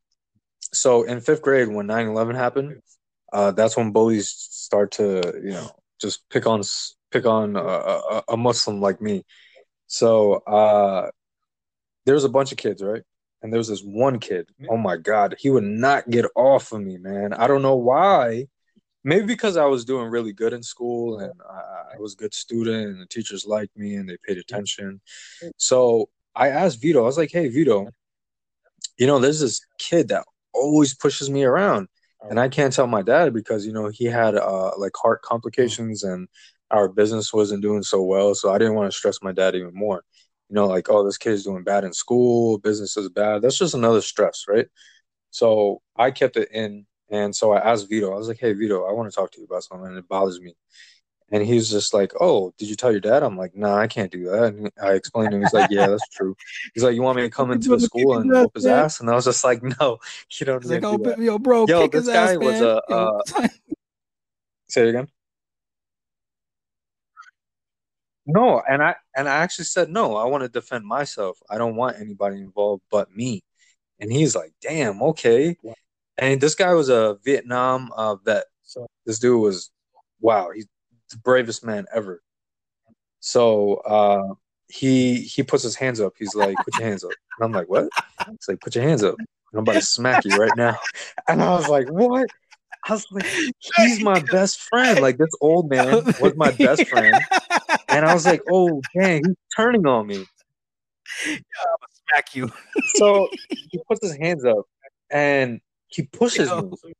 so in fifth grade, when 9-11 happened, uh, that's when bullies start to, you know, just pick on pick on a, a, Muslim like me. So uh, there was a bunch of kids, right? And there was this one kid. Oh my god, he would not get off of me, man. I don't know why. Maybe because I was doing really good in school and I, I was a good student and the teachers liked me and they paid attention. So I asked Vito, I was like, "Hey, Vito, you know, there's this kid that always pushes me around." and I can't tell my dad because you know he had uh, like heart complications and our business wasn't doing so well, so I didn't want to stress my dad even more. You know, like oh, this kid's doing bad in school, business is bad. That's just another stress, right? So I kept it in, and so I asked Vito. I was like, "Hey, Vito, I want to talk to you about something, and it bothers me." And he's just like, "Oh, did you tell your dad?" I'm like, "Nah, I can't do that." And I explained to him. He's like, "Yeah, that's true." He's like, "You want me to come into the school and whoop his ass?" And I was just like, "No, you don't." He's like, do oh, that." yo, bro, Yo, this his guy ass, was a, Yo, Say it again. No, and I and I actually said no. I want to defend myself. I don't want anybody involved but me. And he's like, "Damn, okay." And this guy was a Vietnam uh, vet. So this dude was, wow, he's the bravest man ever. So uh, he he puts his hands up. He's like, "Put your hands up." And I'm like, "What?" He's like, "Put your hands up." And I'm about to smack you right now. And I was like, "What?" I was like, "He's my best friend. Like this old man was my best friend." And I was like, "Oh, dang, he's turning on me." Yeah, I'm gonna smack you. So he puts his hands up and he pushes Yo. me.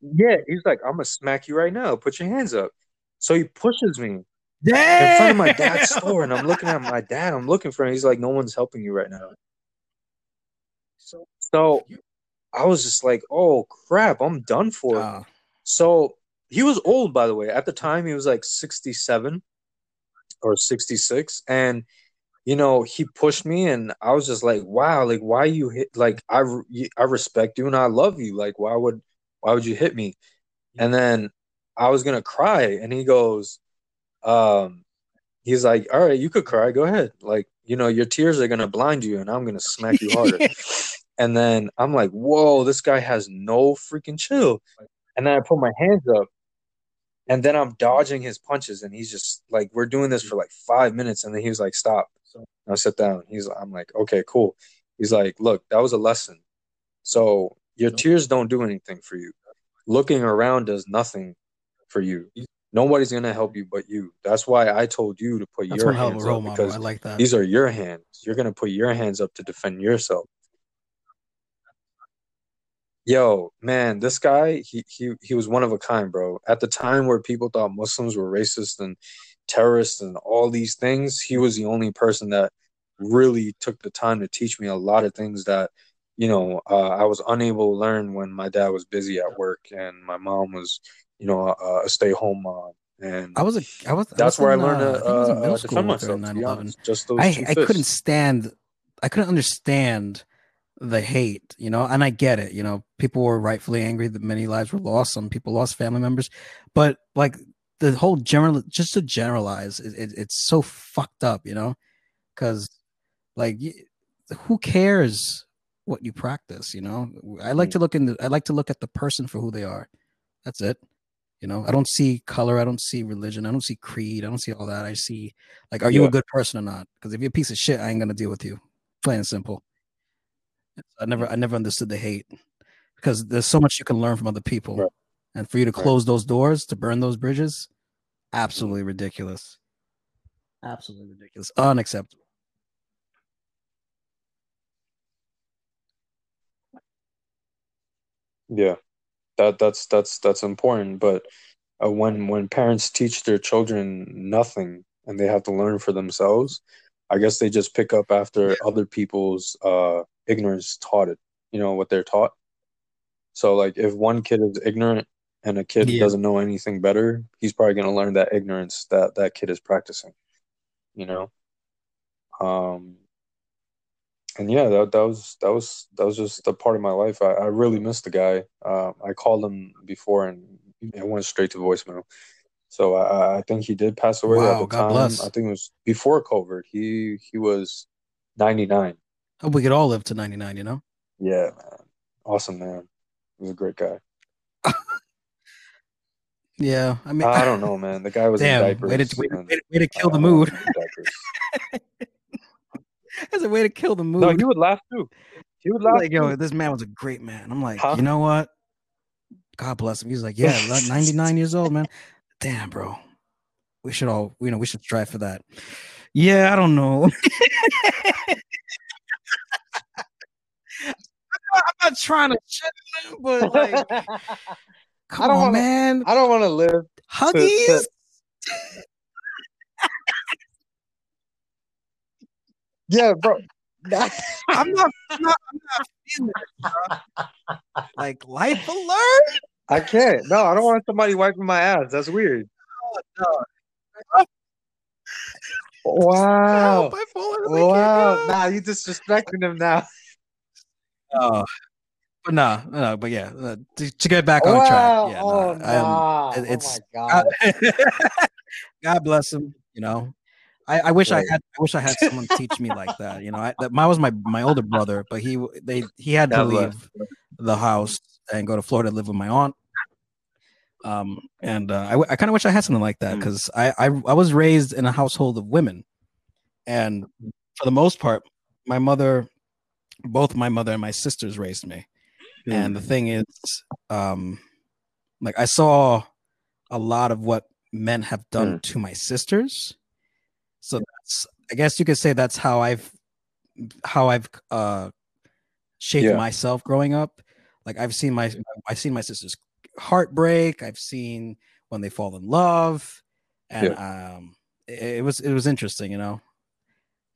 Yeah, he's like, "I'm gonna smack you right now. Put your hands up." So he pushes me in front of my dad's store, and I'm looking at my dad. I'm looking for him. He's like, "No one's helping you right now." So, so I was just like, "Oh crap, I'm done for." Uh, So he was old, by the way. At the time, he was like 67 or 66, and you know he pushed me, and I was just like, "Wow, like why you hit? Like I I respect you and I love you. Like why would why would you hit me?" And then I was gonna cry, and he goes, um, he's like, "All right, you could cry. Go ahead. Like you know your tears are gonna blind you, and I'm gonna smack you harder." And then I'm like, whoa, this guy has no freaking chill. And then I put my hands up and then I'm dodging his punches. And he's just like, we're doing this for like five minutes. And then he was like, stop. Now sit down. He's I'm like, okay, cool. He's like, look, that was a lesson. So your tears don't do anything for you. Looking around does nothing for you. Nobody's gonna help you but you. That's why I told you to put that's your one hell of a hands up model. because I like that. these are your hands. You're gonna put your hands up to defend yourself. Yo, man, this guy, he he he was one of a kind, bro. At the time where people thought Muslims were racist and terrorists and all these things, he was the only person that really took the time to teach me a lot of things that, you know, uh, I was unable to learn when my dad was busy at work and my mom was, you know, a, a stay-home mom. And I was a, I was. that's I was where in, I learned uh, to I I uh, middle uh, school myself. 9/11. honest, just those I I couldn't stand. I couldn't understand the hate, you know, and I get it. You know, people were rightfully angry that many lives were lost. Some people lost family members, but like the whole general, just to generalize, it, it, it's so fucked up, you know, because like who cares what you practice? You know, I like Mm. to look in. The, I like to look at the person for who they are. That's it. You know, I don't see color. I don't see religion. I don't see creed. I don't see all that. I see like, are you Yeah. a good person or not? Because if you're a piece of shit, I ain't gonna deal with you. Plain and simple. I never, I never understood the hate because there's so much you can learn from other people, Right. And for you to Right. close those doors to burn those bridges, absolutely ridiculous. Absolutely ridiculous. Unacceptable. Yeah, that that's that's that's important. But uh, when when parents teach their children nothing and they have to learn for themselves, I guess they just pick up after other people's uh, ignorance taught it. You know what they're taught. So like if one kid is ignorant and a kid Yeah. doesn't know anything better, he's probably gonna learn that ignorance that that kid is practicing. You know. Um, and yeah, that that was that was that was just a part of my life. I, I really missed the guy. Uh, I called him before and it went straight to voicemail. So I, I think he did pass away at Wow, the God time. bless. I think it was before COVID. He he was ninety nine. Hope we could all live to 99. You know. Yeah, man, awesome man. He was a great guy. Yeah. I mean, I don't know, man. The guy was Damn, in way diapers. to, way, to, way to- way to kill uh, the mood. in diapers. I said, a way to kill the mood. No, he would laugh too. He would laugh. like, yo, this man was a great man. I'm like, Huh? you know what? God bless him. He's like, yeah, 99 years old, man. Damn, bro. We should all, you know, we should strive for that. Yeah, I don't know. I'm not trying to shit him, but like, come don't on, wanna- man. I don't want to live. Huggies. Yeah, bro. I'm not, I'm not, I'm not feeling it, bro. Like life alert. I can't. No, I don't want somebody wiping my ass. That's weird. Oh, wow. Bipolar, Wow. Nah, you disrespecting him now. Oh, but no, no, but yeah, uh, to, to get back on track. Yeah, oh, no, I am- it- it's- oh my god. God bless him. You know, I, I wish Right. I had. I wish I had someone teach me like that. You know, I, that, mine was my my older brother, but he they he had to God bless. leave the house and go to Florida to live with my aunt. Um, and uh, I, w- I kind of wish I had something like that Mm. because I, I I was raised in a household of women, and for the most part, my mother, both my mother and my sisters raised me. And the thing is, um, like I saw a lot of what men have done to my sisters. So that's I guess you could say that's how I've how I've uh shaped Yeah. myself growing up. Like I've seen my I've seen my sisters heartbreak, I've seen when they fall in love, and um it, it was it was interesting, you know.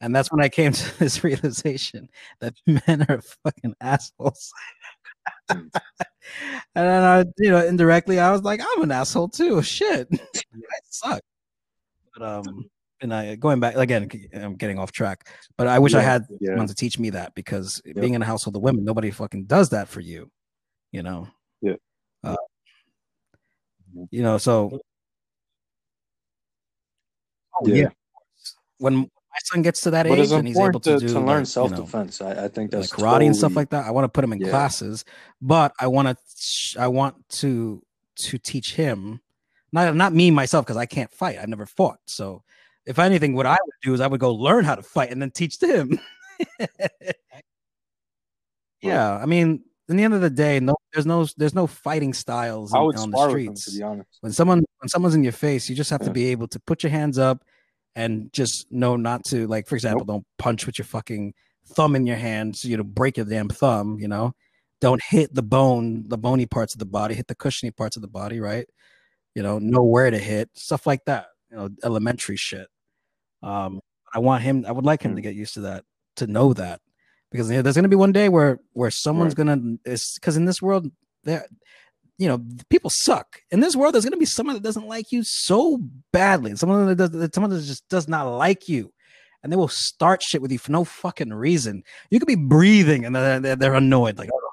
And that's when I came to this realization that men are fucking assholes. and then I, you know, indirectly, I was like, I'm an asshole too. Shit, I suck. But um, and I going back again, I'm getting off track. But I wish I had yeah. someone to teach me that because being in a household of women, nobody fucking does that for you. You know. Yeah. Uh, you know, so. Oh, Yeah. yeah. When my son gets to that But age and he's able to, to, do to learn like, you know, self defense. I, I think like that's karate and stuff like that. I want to put him in Yeah. classes, but I want to I want to to teach him not not me myself because I can't fight. I've never fought. So if anything, what I would do is I would go learn how to fight and then teach him. yeah, I mean, in the end of the day, no, there's no there's no fighting styles in- on the spar with them, to streets. be honest. When someone when someone's in your face, you just have to be able to put your hands up and just know not to like, for example, don't punch with your fucking thumb in your hand so you know break your damn thumb. You know, don't hit the bone, the bony parts of the body, hit the cushiony parts of the body, right? You know, know where to hit, stuff like that. You know, elementary shit. Um, I want him. I would like him to Mm. get used to that, to know that, because you know, there's going to be one day where where someone's Right. gonna is because in this world there, you know, people suck. In this world, there's going to be someone that doesn't like you so badly, someone that does, someone that just does not like you, and they will start shit with you for no fucking reason. You could be breathing and they're, they're, annoyed, like, oh,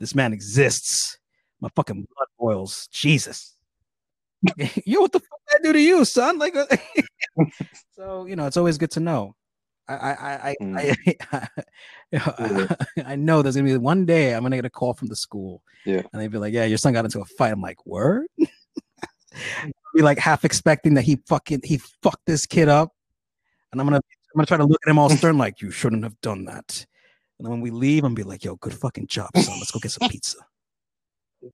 this man exists. My fucking blood boils. Jesus. you what the fuck did I do to you, son? Like, uh, so you know, it's always good to know. I I I mm. I, I, I know there's gonna be one day I'm gonna get a call from the school. Yeah. And they'd be like, Yeah, your son got into a fight. I'm like, word? be like half expecting that he fucking he fucked this kid up. And I'm gonna I'm gonna try to look at him all stern, like, you shouldn't have done that. And then when we leave, I'm gonna be like, yo, good fucking job, son. Let's go get some pizza. Good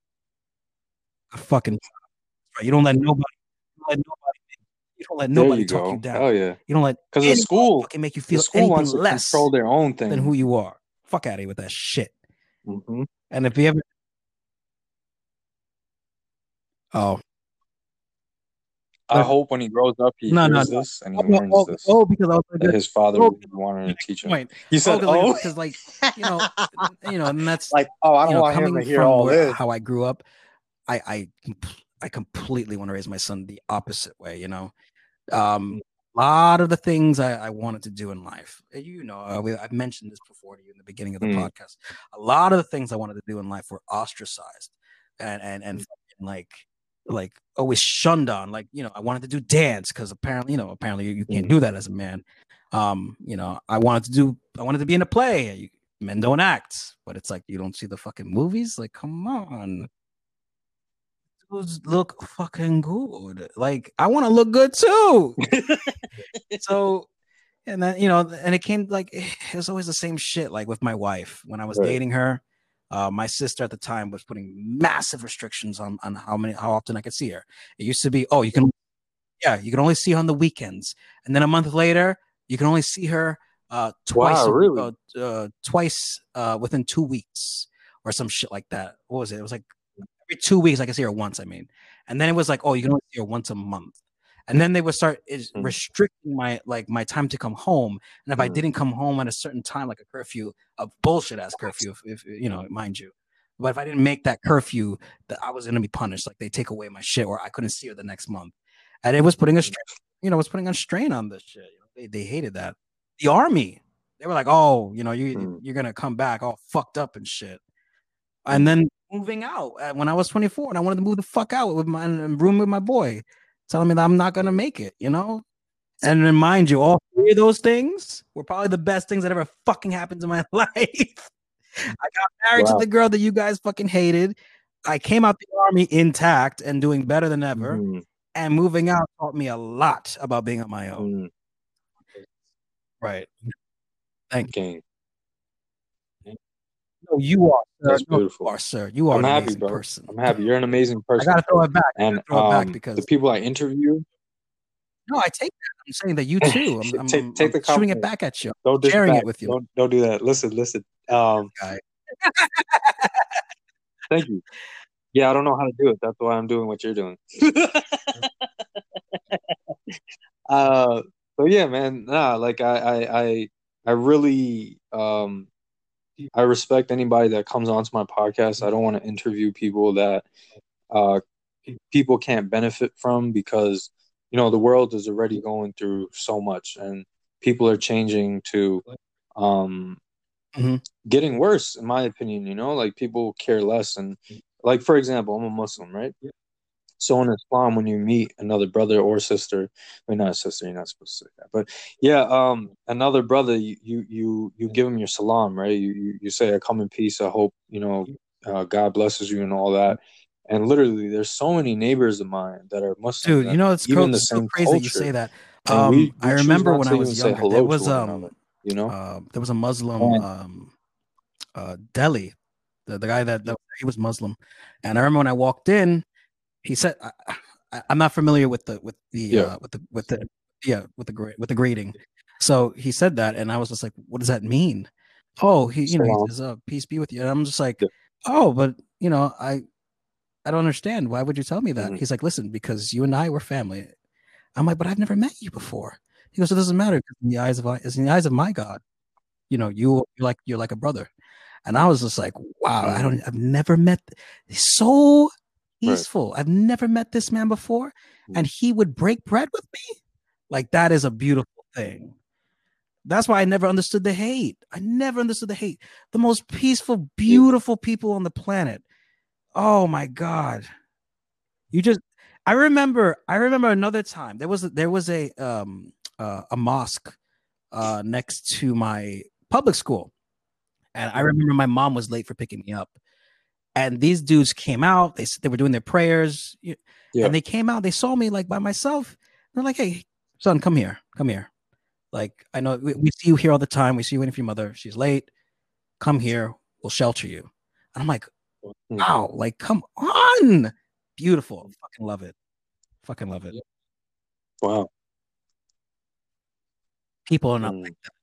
fucking job. Right. You don't let nobody, you don't let nobody, you don't let nobody you talk go. you down. Hell yeah. You don't let Because the school, fucking make you the feel school anything wants to less control their own thing. than who you are. Fuck out of here with that shit. hmm And if you ever, oh I hope when he grows up, he No, hears no. this and he oh, learns oh, this. oh, because I was that his father oh, wanted to teach him. point. He said, oh, "Oh, because like you know, you know, and that's Like, oh, I don't know, want him to hear all where, this. how I grew up, I I I completely want to raise my son the opposite way. You know, um, a lot of the things I, I wanted to do in life, uh, you know, uh, we, I've mentioned this before to you in the beginning of the Mm. podcast. A lot of the things I wanted to do in life were ostracized, and and and fucking, like like always shunned on. Like you know, I wanted to do dance because apparently you know apparently you, you can't do that as a man. Um, you know, I wanted to do I wanted to be in a play. You, men don't act, but it's like you don't see the fucking movies. Like, come on. Dudes look fucking good. Like, I want to look good too. so, and then you know, and it came like it was always the same shit. Like with my wife when I was Right. dating her, uh, my sister at the time was putting massive restrictions on on how many how often I could see her. It used to be, oh, you can, yeah, you can only see her on the weekends, and then a month later, you can only see her uh twice, Wow, really? uh, uh, twice uh within two weeks or some shit like that. What was it? It was like every two weeks I could see her once. I mean, and then it was like, oh, you can only see her once a month. And then they would start is Mm. restricting my like my time to come home. And if I Mm. didn't come home at a certain time, like a curfew, a bullshit ass curfew, if, if you know, mind you. But if I didn't make that curfew, that I was gonna be punished. Like they take away my shit, or I couldn't see her the next month. And it was putting a strain, you know, it was putting a strain on this shit. You know, they they hated that. The army, they were like, oh, you know, you Mm. you're gonna come back all fucked up and shit. And then moving out when I was 24 and I wanted to move the fuck out with my room with my boy, telling me that I'm not gonna make it, you know. And then mind you, all three of those things were probably the best things that ever fucking happened in my life. I got married Wow. to the girl that you guys fucking hated. I came out the army intact and doing better than ever. Mhm, And moving out taught me a lot about being on my own. mhm. Right. Gang. No, you are, sir. That's No, beautiful. you are, sir. You are I'm an happy, amazing bro. person. I'm happy. You're an amazing person. I gotta throw it back. And throw it back um, because the people I interview, no, I take that. I'm saying that you too. I'm, I'm, Take- take I'm the shooting it back at you. don't sharing it with you. Don't, don't do that. Listen, listen. Um, thank you. Yeah, I don't know how to do it. That's why I'm doing what you're doing. uh, so yeah, man. Nah, like I, I, I, I really, um, I respect anybody that comes onto my podcast. I don't want to interview people that, uh, people can't benefit from because you know the world is already going through so much and people are changing to, um, Mhm. getting worse in my opinion. You know, like people care less and like for example, I'm a Muslim, right? So in Islam, when you meet another brother or sister, I mean not a sister, you're not supposed to say that, but yeah, um, another brother, you you you, you give him your salam, right? You, you you say, "I come in peace. I hope you know uh, God blesses you and all that." And literally, there's so many neighbors of mine that are Muslim. Dude, you know it's, even cro- the it's so crazy that you say that. Um, we- we I remember when I was younger, there was um another, you know, uh, there was a Muslim um uh deli, the, the guy that, that he was Muslim, and I remember when I walked in, he said, I, "I'm not familiar with the with the Yeah. uh, with the with the yeah with the with the grading." So he said that, and I was just like, "What does that mean?" Oh, he you know Salam. he says, "Oh, peace be with you," and I'm just like, Yeah. "Oh, but you know I." I don't understand. Why would you tell me that? Mhm. He's like, listen, because you and I were family. I'm like, but I've never met you before. He goes, it doesn't matter in the eyes of it's in the eyes of my God. You know, you you're like you're like a brother. And I was just like, wow, I don't I've never met so peaceful. I've never met this man before. And he would break bread with me. Like that is a beautiful thing. That's why I never understood the hate. I never understood the hate. The most peaceful, beautiful people on the planet. Oh my God. You just I remember I remember another time. There was a, there was a um uh, a mosque uh next to my public school. And I remember my mom was late for picking me up. And these dudes came out, they they were doing their prayers, Yeah. and they came out, they saw me like by myself. They're like, "Hey, son, come here. Come here." Like, I know we, we see you here all the time. We see you waiting for your mother. She's late. Come here. We'll shelter you. And I'm like, Mm. wow, like, come on. Beautiful. Fucking love it. Fucking love it. wow. People are not Mm. like that.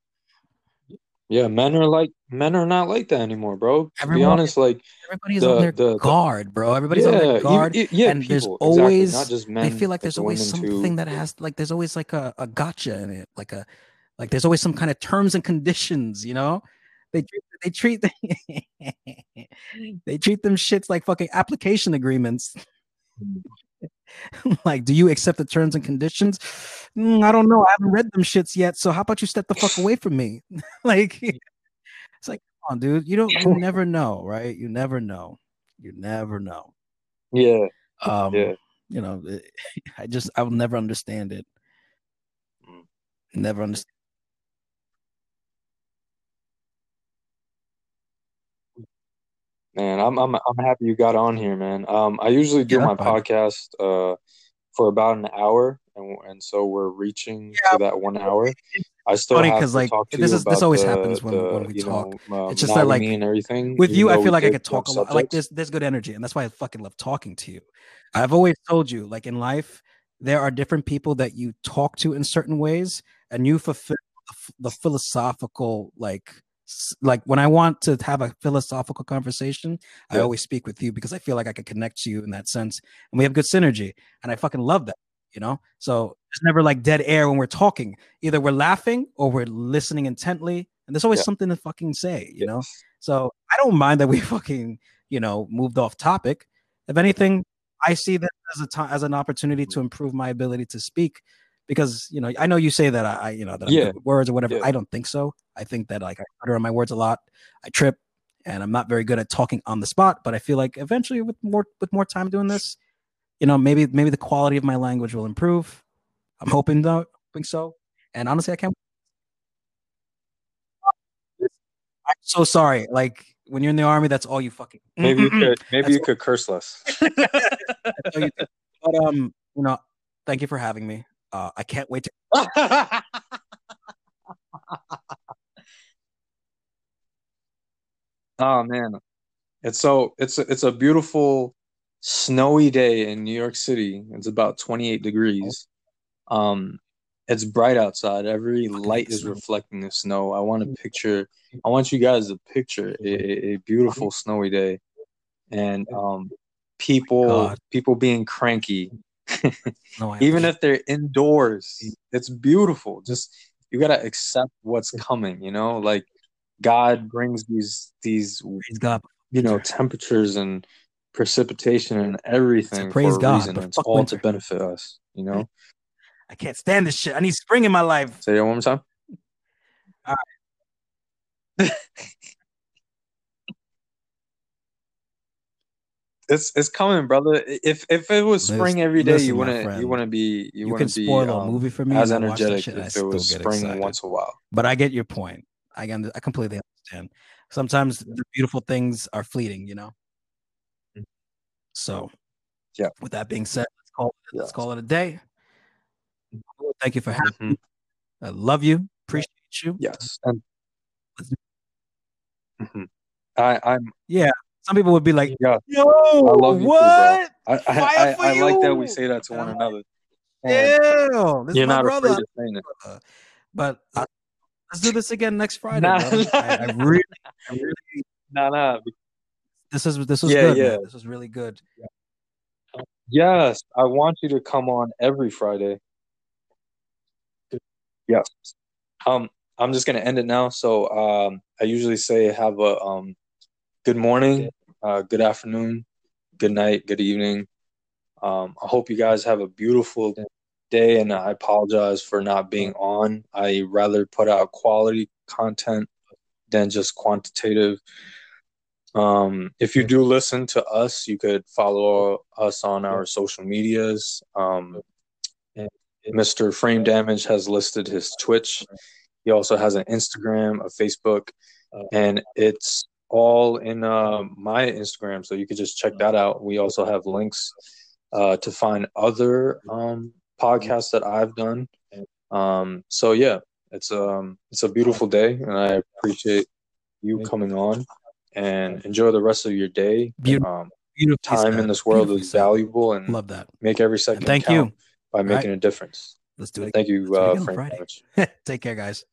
Yeah, men are like men are not like that anymore, bro. To be honest, like Everybody's The- on their the- guard, bro. Everybody's on their even- guard. i- yeah, and there's always- exactly, not just men. I feel like there's always something too. that has like there's always like a, a gotcha in it, like a like there's always some kind of terms and conditions, you know. They treat they treat they treat them shits like fucking application agreements. Mm. like, do you accept the terms and conditions? "Mm, I don't know. I haven't read them shits yet. So how about you step the fuck away from me? like, it's like, come on, dude. You don't. You never know, right? You never know. You never know. Yeah, Um, yeah. you know, it- I just I will never understand it. Mm. Never understand. Man, I'm I'm I'm happy you got on here, man. Um, I usually do Yeah, my fine. podcast uh for about an hour, and and so we're reaching Yeah. to that one hour. I still funny have 'cause, to like, talk to this is- this always the- happens when- the, when we talk. know, uh, It's just that, like, monogamy and everything. with even you, I feel like I could talk a lot. Like subjects. there's there's good energy, and that's why I fucking love talking to you. I've always told you, like in life, there are different people that you talk to in certain ways, and you fulfill the, the philosophical like. Like when I want to have a philosophical conversation, I always speak with you because I feel like I can connect to you in that sense, and we have good synergy, and I fucking love that. You know, so it's never like dead air when we're talking. Either we're laughing or we're listening intently, and there's always Yeah. something to fucking say. You know, so I don't mind that we fucking, you know, moved off topic. If anything, I see this as a time as an opportunity to improve my ability to speak. Because you know, I know you say that I, you know, that I'm Yeah. words or whatever. Yeah. I don't think so. I think that like I stutter on my words a lot. I trip, and I'm not very good at talking on the spot. But I feel like eventually, with more with more time doing this, you know, maybe maybe the quality of my language will improve. I'm hoping though, hoping so. And honestly, I can't. I'm so sorry. Like when you're in the army, that's all you fucking. Mm, maybe you Mm-mm-mm. could maybe That's you could curse less. You. But um, you know, thank you for having me. Uh, I can't wait to. Oh man, it's so it's a, it's a beautiful snowy day in New York City. It's about 28 degrees. Um, it's bright outside. Every light is reflecting the snow. I want to picture. I want you guys to picture a, a- a beautiful snowy day, and um, people God. people being cranky. No, Even if they're indoors, it's beautiful. Just you gotta accept what's coming. You know, like God brings these these you know temperatures and precipitation and everything praise God, reason. It's all winter. to benefit us. You know. I can't stand this shit. I need spring in my life. Say that one more time. It's it's coming, brother. If if it was Listen- spring every day, listen, you wouldn't you wouldn't be you, You, can wouldn't be spoil a um, movie for me as energetic shit if it was spring excited. once a while. But I get your point. I can, I completely understand. Sometimes the beautiful things are fleeting, you know. Mhm. So, Yeah. With that being said, let's call it, let's call it a day. Thank you for having Mhm. me. I love you. Appreciate you. Yes, and Mhm. I I'm Some people would be like, yeah. "Yo, I love you too, what? I I, I, I like that we say that to one another. Yeah, this you're is my not brother. afraid of saying it. But uh, let's do this again next Friday, Nah, brother. I, I nah. really, I really, Nah, nah. this is this was Yeah, good. yeah. Man. This was really good. Yes, I want you to come on every Friday. Yes. Um, I'm just gonna end it now. So, um, I usually say have a um, good morning, uh, good afternoon, good night, good evening. Um, I hope you guys have a beautiful day, and I apologize for not being on. I rather put out quality content than just quantitative. Um, if you do listen to us, you could follow us on our social medias. Um, Mr. Frame Damage has listed his Twitch. He also has an Instagram, a Facebook, and it's all in uh, my Instagram. So you could just check that out. We also have links uh, to find other um, podcasts that I've done. Um, so yeah, it's um it's a beautiful day, and I appreciate you coming on. And enjoy the rest of your day. Beautiful. Um, Beautiful time in this world is valuable, and Love that. make every And second thank count you. by making a difference. Let's do it. Thank you, Let's do it uh, Frank. Friday. Take care, guys.